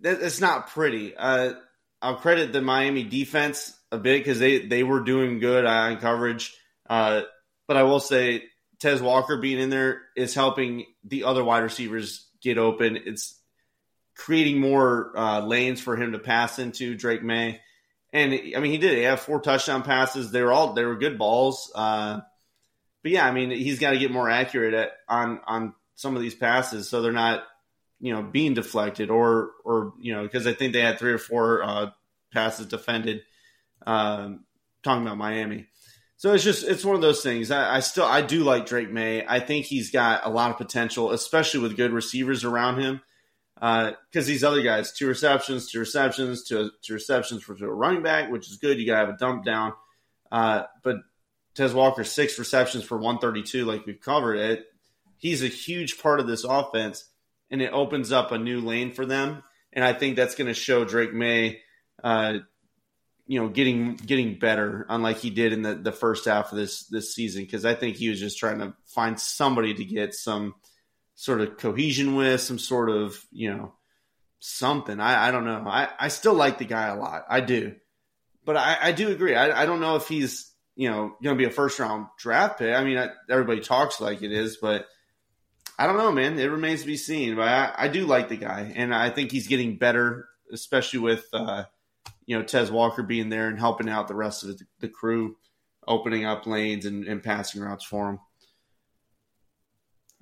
that, that's not pretty. Uh, I'll credit the Miami defense a bit because they they were doing good on coverage. Uh, but I will say Tez Walker being in there is helping the other wide receivers get open. It's creating more uh, lanes for him to pass into Drake Maye. And I mean, he did. He had four touchdown passes. They were all they were good balls. Uh, but yeah, I mean, he's got to get more accurate at, on on some of these passes so they're not you know being deflected or or you know because I think they had three or four uh, passes defended. Um, talking about Miami. So it's just it's one of those things. I, I, still I do like Drake Maye. I think he's got a lot of potential, especially with good receivers around him because uh, these other guys, two receptions, two receptions, two, two receptions for a running back, which is good. You got to have a dump down. Uh, but Tez Walker, six receptions for 132, like we've covered it. He's a huge part of this offense, and it opens up a new lane for them. And I think that's going to show Drake Maye, uh, you know, getting getting better, unlike he did in the, the first half of this this season. Because I think he was just trying to find somebody to get some – sort of cohesion with, some sort of, you know, something. I, I don't know. I, I still like the guy a lot. I do. But I, I do agree. I, I don't know if he's, you know, going to be a first round draft pick. I mean, I, everybody talks like it is, but I don't know, man. It remains to be seen. But I, I do like the guy, and I think he's getting better, especially with, uh, you know, Tez Walker being there and helping out the rest of the, the crew, opening up lanes and, and passing routes for him.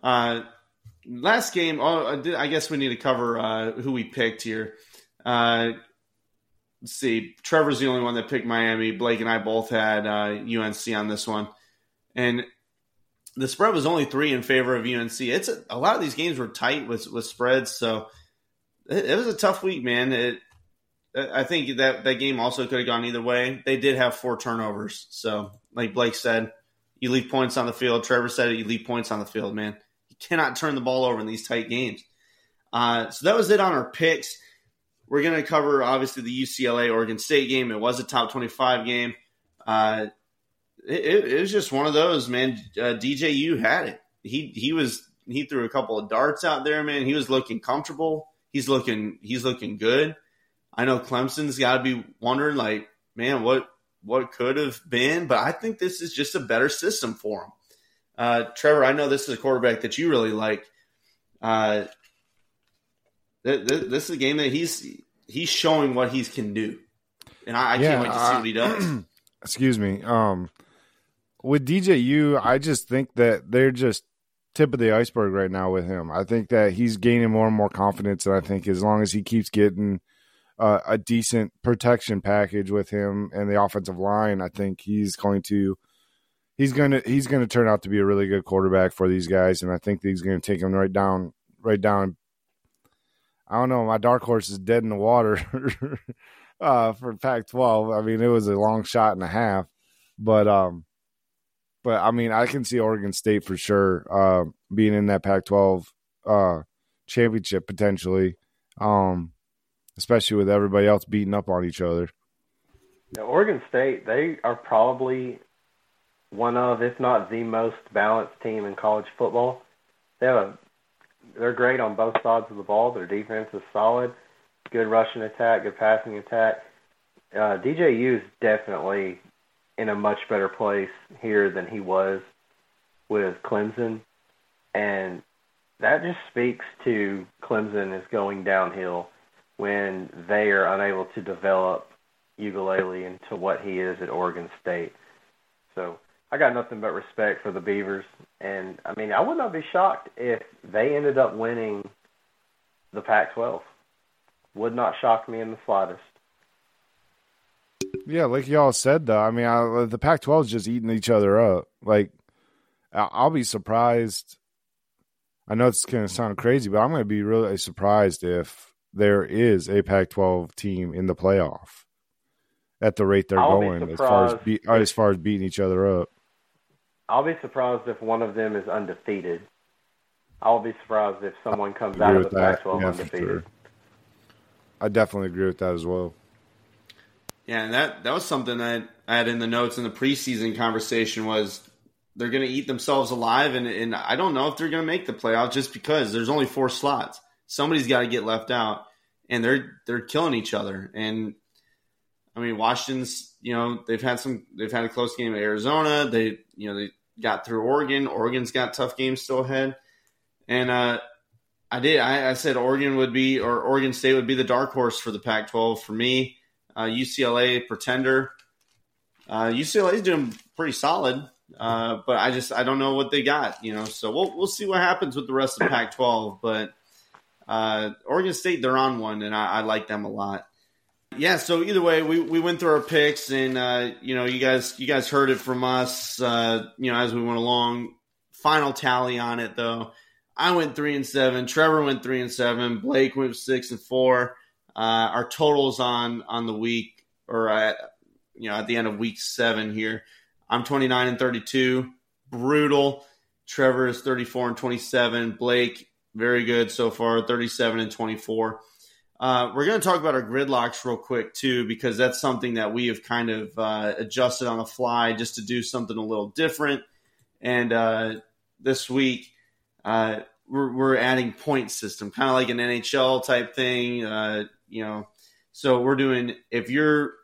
Uh, last game, oh, I guess we need to cover uh, who we picked here. Uh, let's see. Trevor's the only one that picked Miami. Blake and I both had uh, UNC on this one, and the spread was only three in favor of UNC. It's a, a lot of these games were tight with with spreads, so it, it was a tough week, man. It, I think that that game also could have gone either way. They did have four turnovers, so like Blake said, you leave points on the field. Trevor said it, you leave points on the field, man You cannot turn the ball over in these tight games. Uh, so that was it on our picks. We're going to cover obviously the UCLA Oregon State game. It was a top 25 game. Uh, it, it, was just one of those, man. Uh, DJU had it. He he was he threw a couple of darts out there, man. He was looking comfortable. He's looking he's looking good. I know Clemson's got to be wondering, like, man, what what could have been, but I think this is just a better system for him. Uh, Trevor, I know this is a quarterback that you really like. Uh, th- th- this is a game that he's he's showing what he can do, and I, I yeah, can't wait to see what he does. excuse me. Um, with DJU, I just think that they're just tip of the iceberg right now with him. I think that he's gaining more and more confidence, and I think as long as he keeps getting uh, a decent protection package with him and the offensive line, I think he's going to he's gonna he's gonna turn out to be a really good quarterback for these guys, and I think he's gonna take them right down right down. I don't know. My dark horse is dead in the water uh, for Pac-12. I mean, it was a long shot and a half, but um, but I mean, I can see Oregon State for sure uh, being in that Pac-12 uh, championship potentially, um, especially with everybody else beating up on each other. Now, Oregon State, they are probably one of, if not the most balanced team in college football. They have a, they're great on both sides of the ball. Their defense is solid, good rushing attack, good passing attack. Uh, DJU is definitely in a much better place here than he was with Clemson, and that just speaks to Clemson is going downhill when they are unable to develop Uiagalelei into what he is at Oregon State. So I got nothing but respect for the Beavers, and I mean I would not be shocked if they ended up winning the Pac-12. Would not shock me in the slightest. Yeah, like y'all said though. I mean, I, the Pac-12 is just eating each other up. Like, I'll be surprised. I know it's going to sound crazy, but I'm going to be really surprised if there is a Pac-12 team in the playoff at the rate they're I'll going as far as be, as far as beating each other up. I'll be surprised if one of them is undefeated. I'll be surprised if someone comes out of the Pac-12 yeah, undefeated. Sure. I definitely agree with that as well. Yeah, and that that was something that I had in the notes in the preseason conversation was they're going to eat themselves alive, and and I don't know if they're going to make the playoffs just because there's only four slots. Somebody's got to get left out, and they're they're killing each other. And I mean, Washington's you know they've had some they've had a close game at Arizona. They you know they got through Oregon. Oregon's got tough games still ahead, and uh, I did I, I said Oregon would be or Oregon State would be the dark horse for the Pac-12 for me UCLA pretender. Uh, UCLA is doing pretty solid, uh, but I just I don't know what they got, you know. So we'll we'll see what happens with the rest of Pac-12. But uh, Oregon State, they're on one, and I, I, like them a lot. Yeah. So either way, we, we went through our picks, and uh, you know, you guys you guys heard it from us, uh, you know, as we went along. Final tally on it though. I went three and seven. Trevor went three and seven. Blake went six and four. Uh, our totals on on the week or at you know at the end of week seven here. I'm 29 and 32, brutal. Trevor is 34 and 27. Blake very good so far, 37 and 24. Uh, we're going to talk about our gridlocks real quick too, because that's something that we have kind of uh, adjusted on the fly just to do something a little different. And uh, this week, uh, we're, we're, adding point system, kind of like an NHL type thing. You know, so we're doing if you're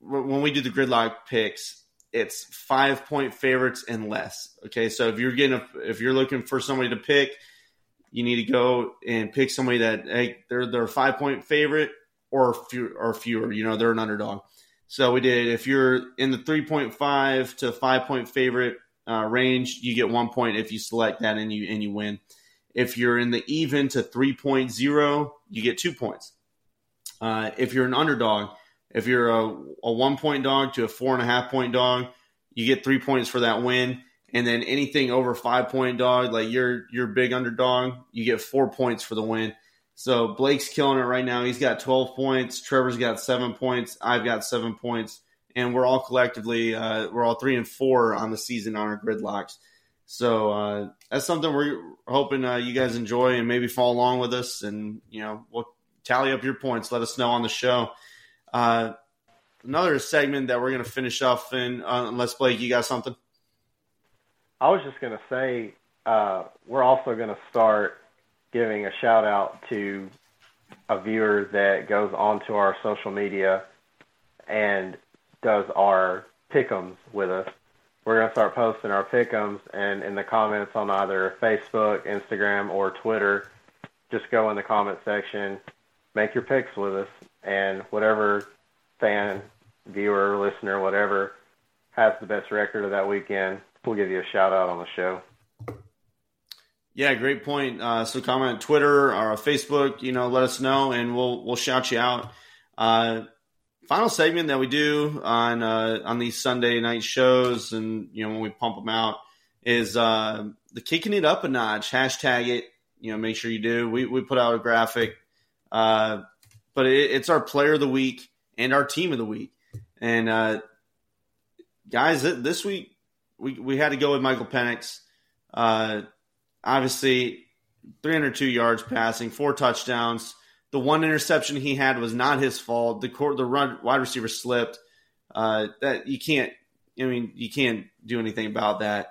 when we do the gridlock picks, it's five point favorites and less. Okay, so if you're getting a, if you're looking for somebody to pick, you need to go and pick somebody that hey, they're they're a five point favorite or few, or fewer. You know, they're an underdog. So we did if you're in the three point five to five point favorite uh, range, you get one point if you select that and you and you win. If you're in the even to 3.0, you get two points. Uh, if you're an underdog, if you're a, a one point dog to a four and a half point dog, you get three points for that win. And then anything over five point dog, like you're you're big underdog, you get four points for the win. So Blake's killing it right now. He's got 12 points. Trevor's got seven points. I've got seven points, and we're all collectively uh, we're all three and four on the season on our gridlocks. So uh, that's something we're hoping uh, you guys enjoy and maybe follow along with us. And you know, we'll tally up your points. Let us know on the show. Uh, another segment that we're going to finish off in, uh, unless Blake, you got something. I was just going to say uh, we're also going to start giving a shout out to a viewer that goes onto our social media and does our pickums with us we're going to start posting our pickums and in the comments on either Facebook, Instagram, or Twitter. Just go in the comment section, make your picks with us, and whatever fan, viewer, listener, whatever has the best record of that weekend, we'll give you a shout out on the show. Yeah, great point. Uh, so comment Twitter or Facebook, you know, let us know, and we'll we'll shout you out. Uh, final segment that we do on uh, on these Sunday night shows, and you know when we pump them out, is uh, the kicking it up a notch. Hashtag it. you know, make sure you do. We we put out a graphic, uh, but it, it's our player of the week and our team of the week. And uh, guys, this week we we had to go with Michael Penix. Uh, obviously, 302 yards passing, four touchdowns. The one interception he had was not his fault. The court, the run, wide receiver slipped. Uh, that you can't. I mean, you can't do anything about that.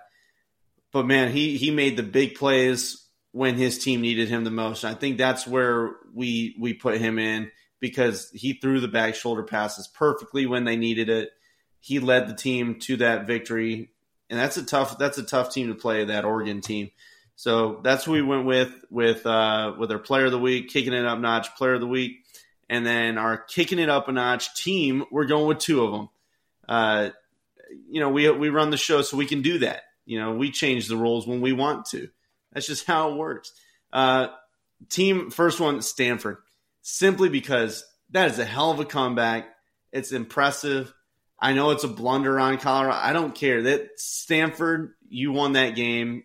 But man, he he made the big plays when his team needed him the most. And I think that's where we we put him in because he threw the back shoulder passes perfectly when they needed it. He led the team to that victory, and that's a tough that's a tough team to play. That Oregon team. So that's who we went with with uh, with our player of the week, kicking it up notch player of the week, and then our kicking it up a notch team. We're going with two of them. Uh, you know, we we run the show so we can do that. You know, we change the rules when we want to. That's just how it works. Uh, team first one, Stanford, simply because that is a hell of a comeback. It's impressive. I know it's a blunder on Colorado. I don't care that Stanford, you won that game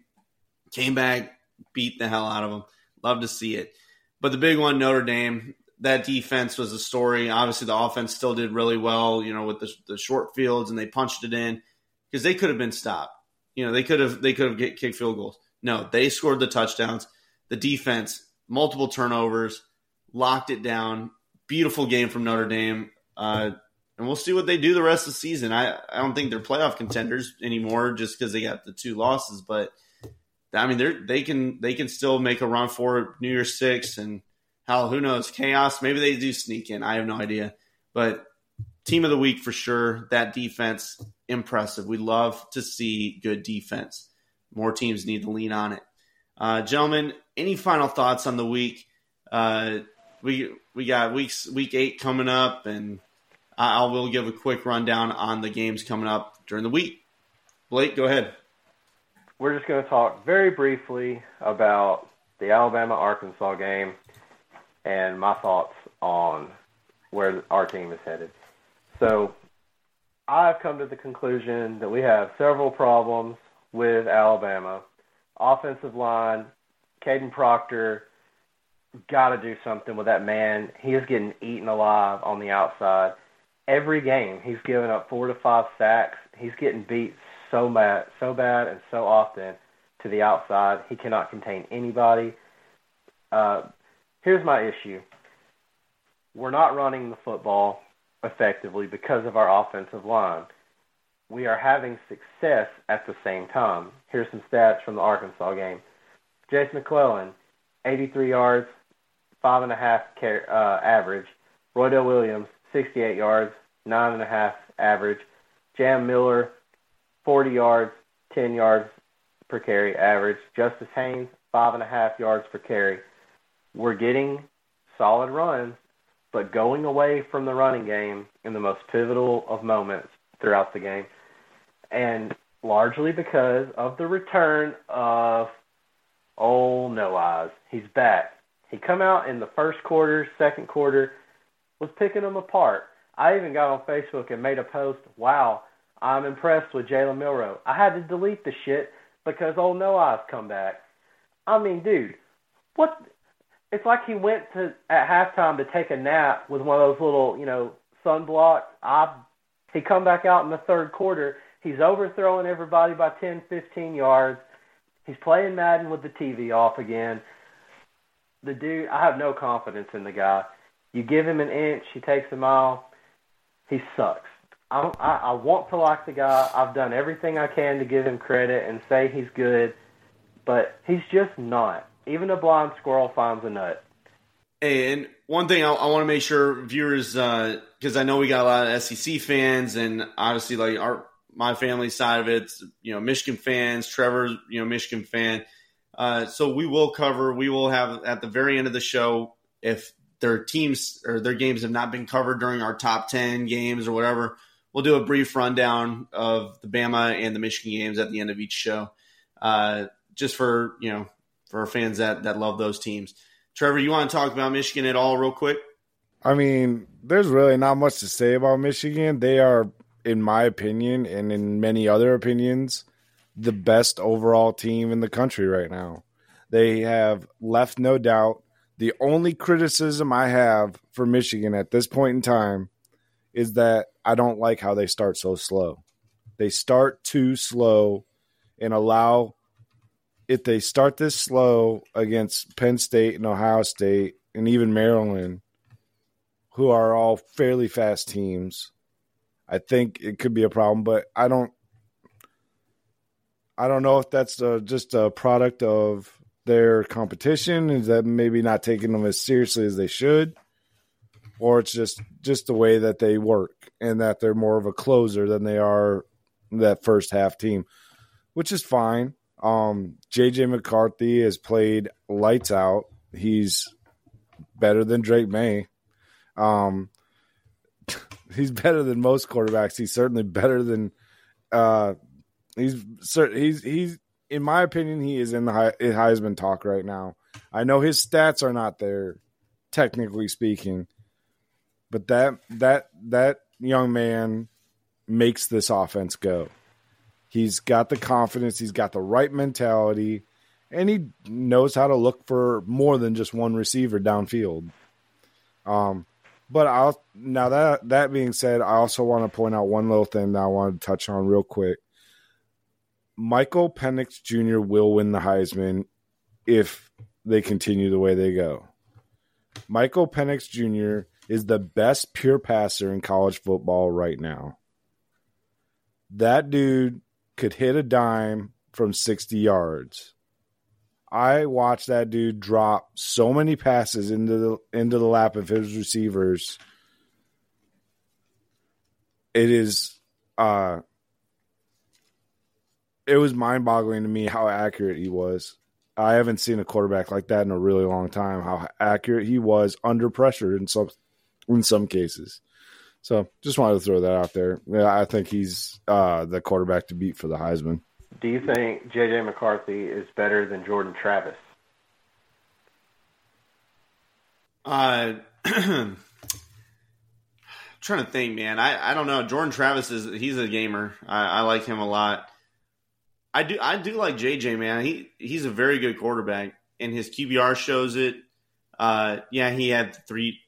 came back, beat the hell out of them. Love to see it. But the big one, Notre Dame, that defense was a story. Obviously, the offense still did really well, you know, with the, the short fields, and they punched it in because they could have been stopped. You know, they could have they could have kicked field goals. No, they scored the touchdowns. The defense, multiple turnovers, locked it down. Beautiful game from Notre Dame. Uh, and we'll see what they do the rest of the season. I, I don't think they're playoff contenders anymore just because they got the two losses, but – I mean, they they can they can still make a run for New Year's Six, and hell, who knows? Chaos. Maybe they do sneak in. I have no idea. But team of the week for sure. That defense impressive. We love to see good defense. More teams need to lean on it. Uh, gentlemen, any final thoughts on the week? Uh, we we got weeks week eight coming up, and I will give a quick rundown on the games coming up during the week. Blake, go ahead we're just going to talk very briefly about the Alabama Arkansas game and my thoughts on where our team is headed. So, I've come to the conclusion that we have several problems with Alabama. Offensive line, Kadyn Proctor, got to do something with that man. He is getting eaten alive on the outside. Every game, he's giving up four to five sacks. He's getting beat so bad, so bad, and so often to the outside. He cannot contain anybody. Uh, here's my issue: we're not running the football effectively because of our offensive line. We are having success at the same time. Here's some stats from the Arkansas game. Jase McClellan, 83 yards, five and a half uh, average. Roydell Williams, 68 yards, nine and a half average. Jam Miller, 40 yards, 10 yards per carry average. Justice Haynes, five and a half yards per carry. We're getting solid runs, but going away from the running game in the most pivotal of moments throughout the game. And largely because of the return of old No Eyes. He's back. He come out in the first quarter, second quarter, was picking them apart. I even got on Facebook and made a post, wow, I'm impressed with Jalen Milroe. I had to delete the shit because old No Eyes come back. I mean, dude, what? It's like he went to at halftime to take a nap with one of those little, you know, sunblock. I he come back out in the third quarter. He's overthrowing everybody by 10, 15 yards. He's playing Madden with the TV off again. The dude, I have no confidence in the guy. You give him an inch, he takes a mile. He sucks. I, I, I want to like the guy. I've done everything I can to give him credit and say he's good, but he's just not. Even a blind squirrel finds a nut. And one thing I, I want to make sure viewers, because uh, I know we got a lot of SEC fans, and obviously like our my family side of it, you know Michigan fans. Trevor, you know Michigan fan. Uh, so we will cover. We will have at the very end of the show if their teams or their games have not been covered during our top ten games or whatever we'll do a brief rundown of the Bama and the Michigan games at the end of each show, uh, just for you know for our fans that that love those teams. Trevor, you want to talk about Michigan at all, real quick? I mean, there's really not much to say about Michigan. They are, in my opinion, and in many other opinions, the best overall team in the country right now. They have left no doubt. The only criticism I have for Michigan at this point in time is that I don't like how they start so slow. They start too slow and allow if they start this slow against Penn State and Ohio State and even Maryland, who are all fairly fast teams, I think it could be a problem. But I don't, I don't know if that's uh, just a product of their competition. Is that maybe not taking them as seriously as they should, or it's just just the way that they work and that they're more of a closer than they are that first half team, which is fine. Um, JJ McCarthy has played lights out. He's better than Drake Maye. Um, he's better than most quarterbacks. He's certainly better than. Uh, he's he's he's in my opinion he is in the Heisman talk right now. I know his stats are not there, technically speaking, but that that that young man makes this offense go. He's got the confidence, he's got the right mentality, and he knows how to look for more than just one receiver downfield. Um, but I'll now that that being said, I also want to point out one little thing that I wanted to touch on real quick. Michael Penix Jr. will win the Heisman if they continue the way they go. Michael Penix Jr. is the best pure passer in college football right now. That dude could hit a dime from 60 yards. I watched that dude drop so many passes into the into the lap of his receivers. It is uh it was mind-boggling to me how accurate he was. I haven't seen a quarterback like that in a really long time. How accurate he was under pressure in some in some cases. So just wanted to throw that out there. Yeah, I think he's uh, the quarterback to beat for the Heisman. Do you think J.J. McCarthy is better than Jordan Travis? Uh, trying to think, man. I, I don't know. Jordan Travis is he's a gamer. I, I like him a lot. I do I do like JJ, man. He he's a very good quarterback, and his QBR shows it. Uh, yeah, he had three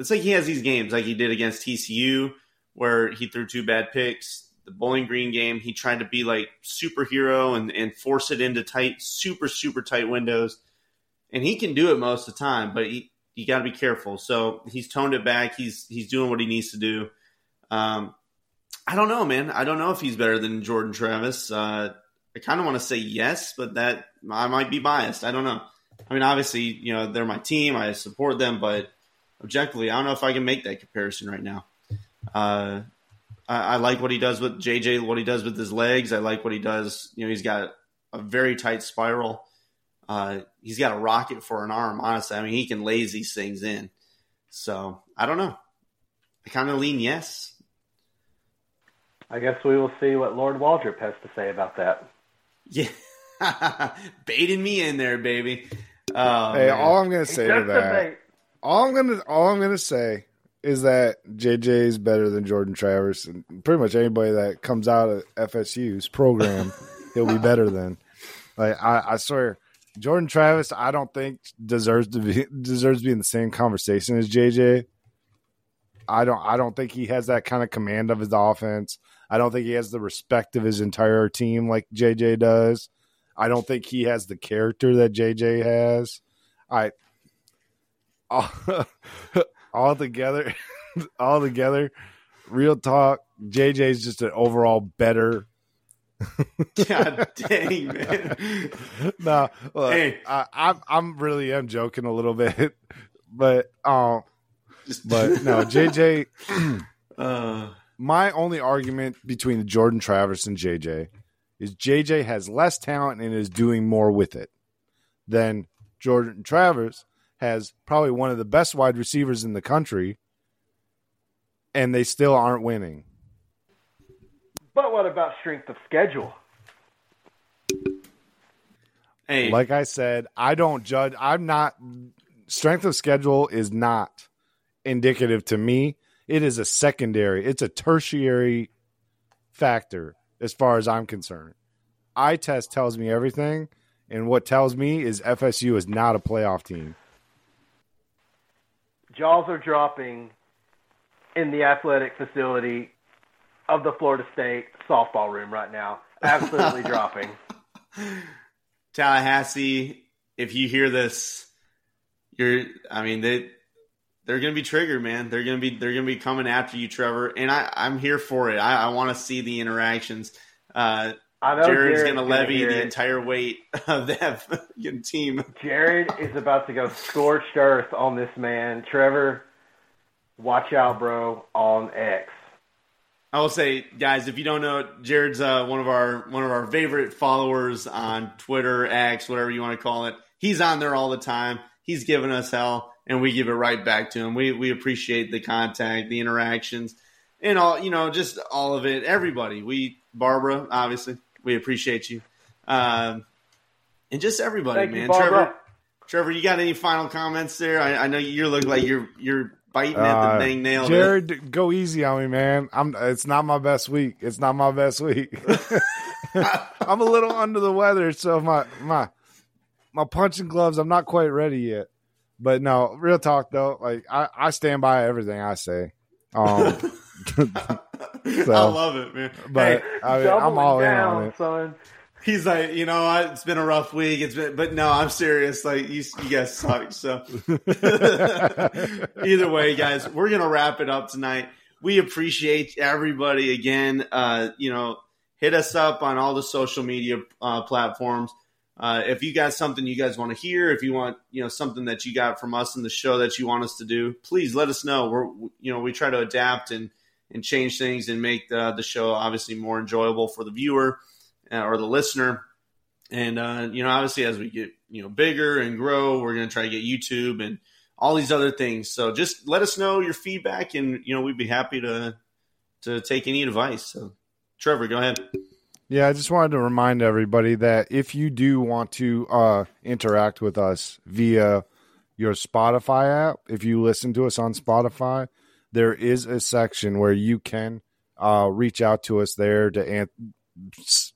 it's like he has these games like he did against TCU where he threw two bad picks. The Bowling Green game, he tried to be like superhero and, and force it into tight, super, super tight windows. And he can do it most of the time, but he, you got to be careful. So he's toned it back. He's he's doing what he needs to do. Um, I don't know, man. I don't know if he's better than Jordan Travis. Uh, I kind of want to say yes, but that I might be biased. I don't know. I mean, obviously, you know, they're my team. I support them, but objectively, I don't know if I can make that comparison right now. Uh, I, I, like what he does with JJ, what he does with his legs. I like what he does. You know, he's got a very tight spiral. Uh, he's got a rocket for an arm. Honestly, I mean, he can laze these things in. So I don't know. I kind of lean yes. I guess we will see what Lord Waldrop has to say about that. Yeah, baiting me in there, baby. Oh, hey, man. all I'm gonna say to that all I'm gonna all I'm gonna say is that JJ is better than Jordan Travis, and pretty much anybody that comes out of FSU's program, he'll be better than. Like I, I swear, Jordan Travis, I don't think deserves to be deserves to be in the same conversation as JJ. I don't I don't think he has that kind of command of his offense. I don't think he has the respect of his entire team like JJ does. I don't think he has the character that JJ has. I all, all together, all together, real talk. JJ's just an overall better. God dang, man. no, look, hey. I, I'm I'm really am joking a little bit, but um, just... but no, JJ. uh, my only argument between Jordan Travis and JJ is JJ has less talent and is doing more with it than Jordan Travis has probably one of the best wide receivers in the country, and they still aren't winning. But what about strength of schedule? Hey. Like I said, I don't judge. I'm not. Strength of schedule is not indicative to me. It is a secondary, it's a tertiary factor as far as I'm concerned. Eye test tells me everything, And what tells me is FSU is not a playoff team. Jaws are dropping in the athletic facility of the Florida State softball room right now. Absolutely dropping. Tallahassee, if you hear this, you're I mean they they're gonna be triggered, man. They're gonna be they're gonna be coming after you, Trevor. And I, I'm here for it. I, I wanna see the interactions. Uh I know Jared's Jared's gonna levy the entire weight of that fucking team. Jared is about to go scorched earth on this man. Trevor, watch out, bro, on X. I will say, guys, if you don't know, Jared's uh, one of our one of our favorite followers on Twitter, X, whatever you want to call it. He's on there all the time. He's giving us hell, and we give it right back to him. We we appreciate the contact, the interactions, and all you know, just all of it. Everybody, we Barbara, obviously, we appreciate you, um, and just everybody, Thank man. you, Trevor, Trevor, you got any final comments there? I, I know you look like you're you're biting at Uh, the dang nail. Jared, go easy on me, man. I'm. It's not my best week. It's not my best week. I'm a little under the weather, so my my my punching gloves. I'm not quite ready yet. But no, real talk though. Like I, I stand by everything I say. Um, I love it, man. but I mean, I'm all in down, on it. son. He's like, you know, it's been a rough week. It's been, but no, I'm serious. Like, you, you guys suck. So, either way, guys, we're gonna wrap it up tonight. We appreciate everybody again. Uh, you know, hit us up on all the social media uh, platforms. Uh, if you got something you guys want to hear, if you want, you know, something that you got from us in the show that you want us to do, please let us know. We're, you know, we try to adapt and and change things and make the, the show obviously more enjoyable for the viewer uh, or the listener. And uh, you know, obviously, as we get you know bigger and grow, we're going to try to get YouTube and all these other things. So just let us know your feedback, and you know, we'd be happy to to take any advice. So, Trevor, go ahead. Yeah, I just wanted to remind everybody that if you do want to uh, interact with us via your Spotify app, if you listen to us on Spotify, there is a section where you can uh, reach out to us there to an-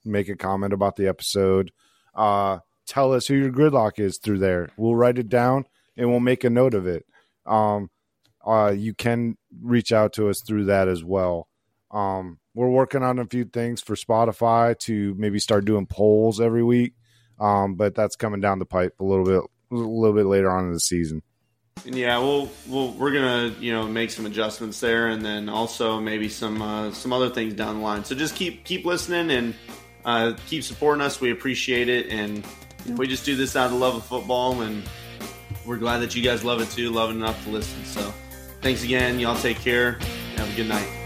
make a comment about the episode. Uh, tell us who your gridlock is through there. We'll write it down and we'll make a note of it. Um, uh, you can reach out to us through that as well. Um, we're working on a few things for Spotify to maybe start doing polls every week. Um, but that's coming down the pipe a little bit, a little bit later on in the season. And yeah, we'll, we'll we're gonna you know make some adjustments there, and then also maybe some uh, some other things down the line. So just keep keep listening and uh, keep supporting us. We appreciate it, and know, we just do this out of love of football, and we're glad that you guys love it too, love it enough to listen. So thanks again, y'all. Take care. Have a good night.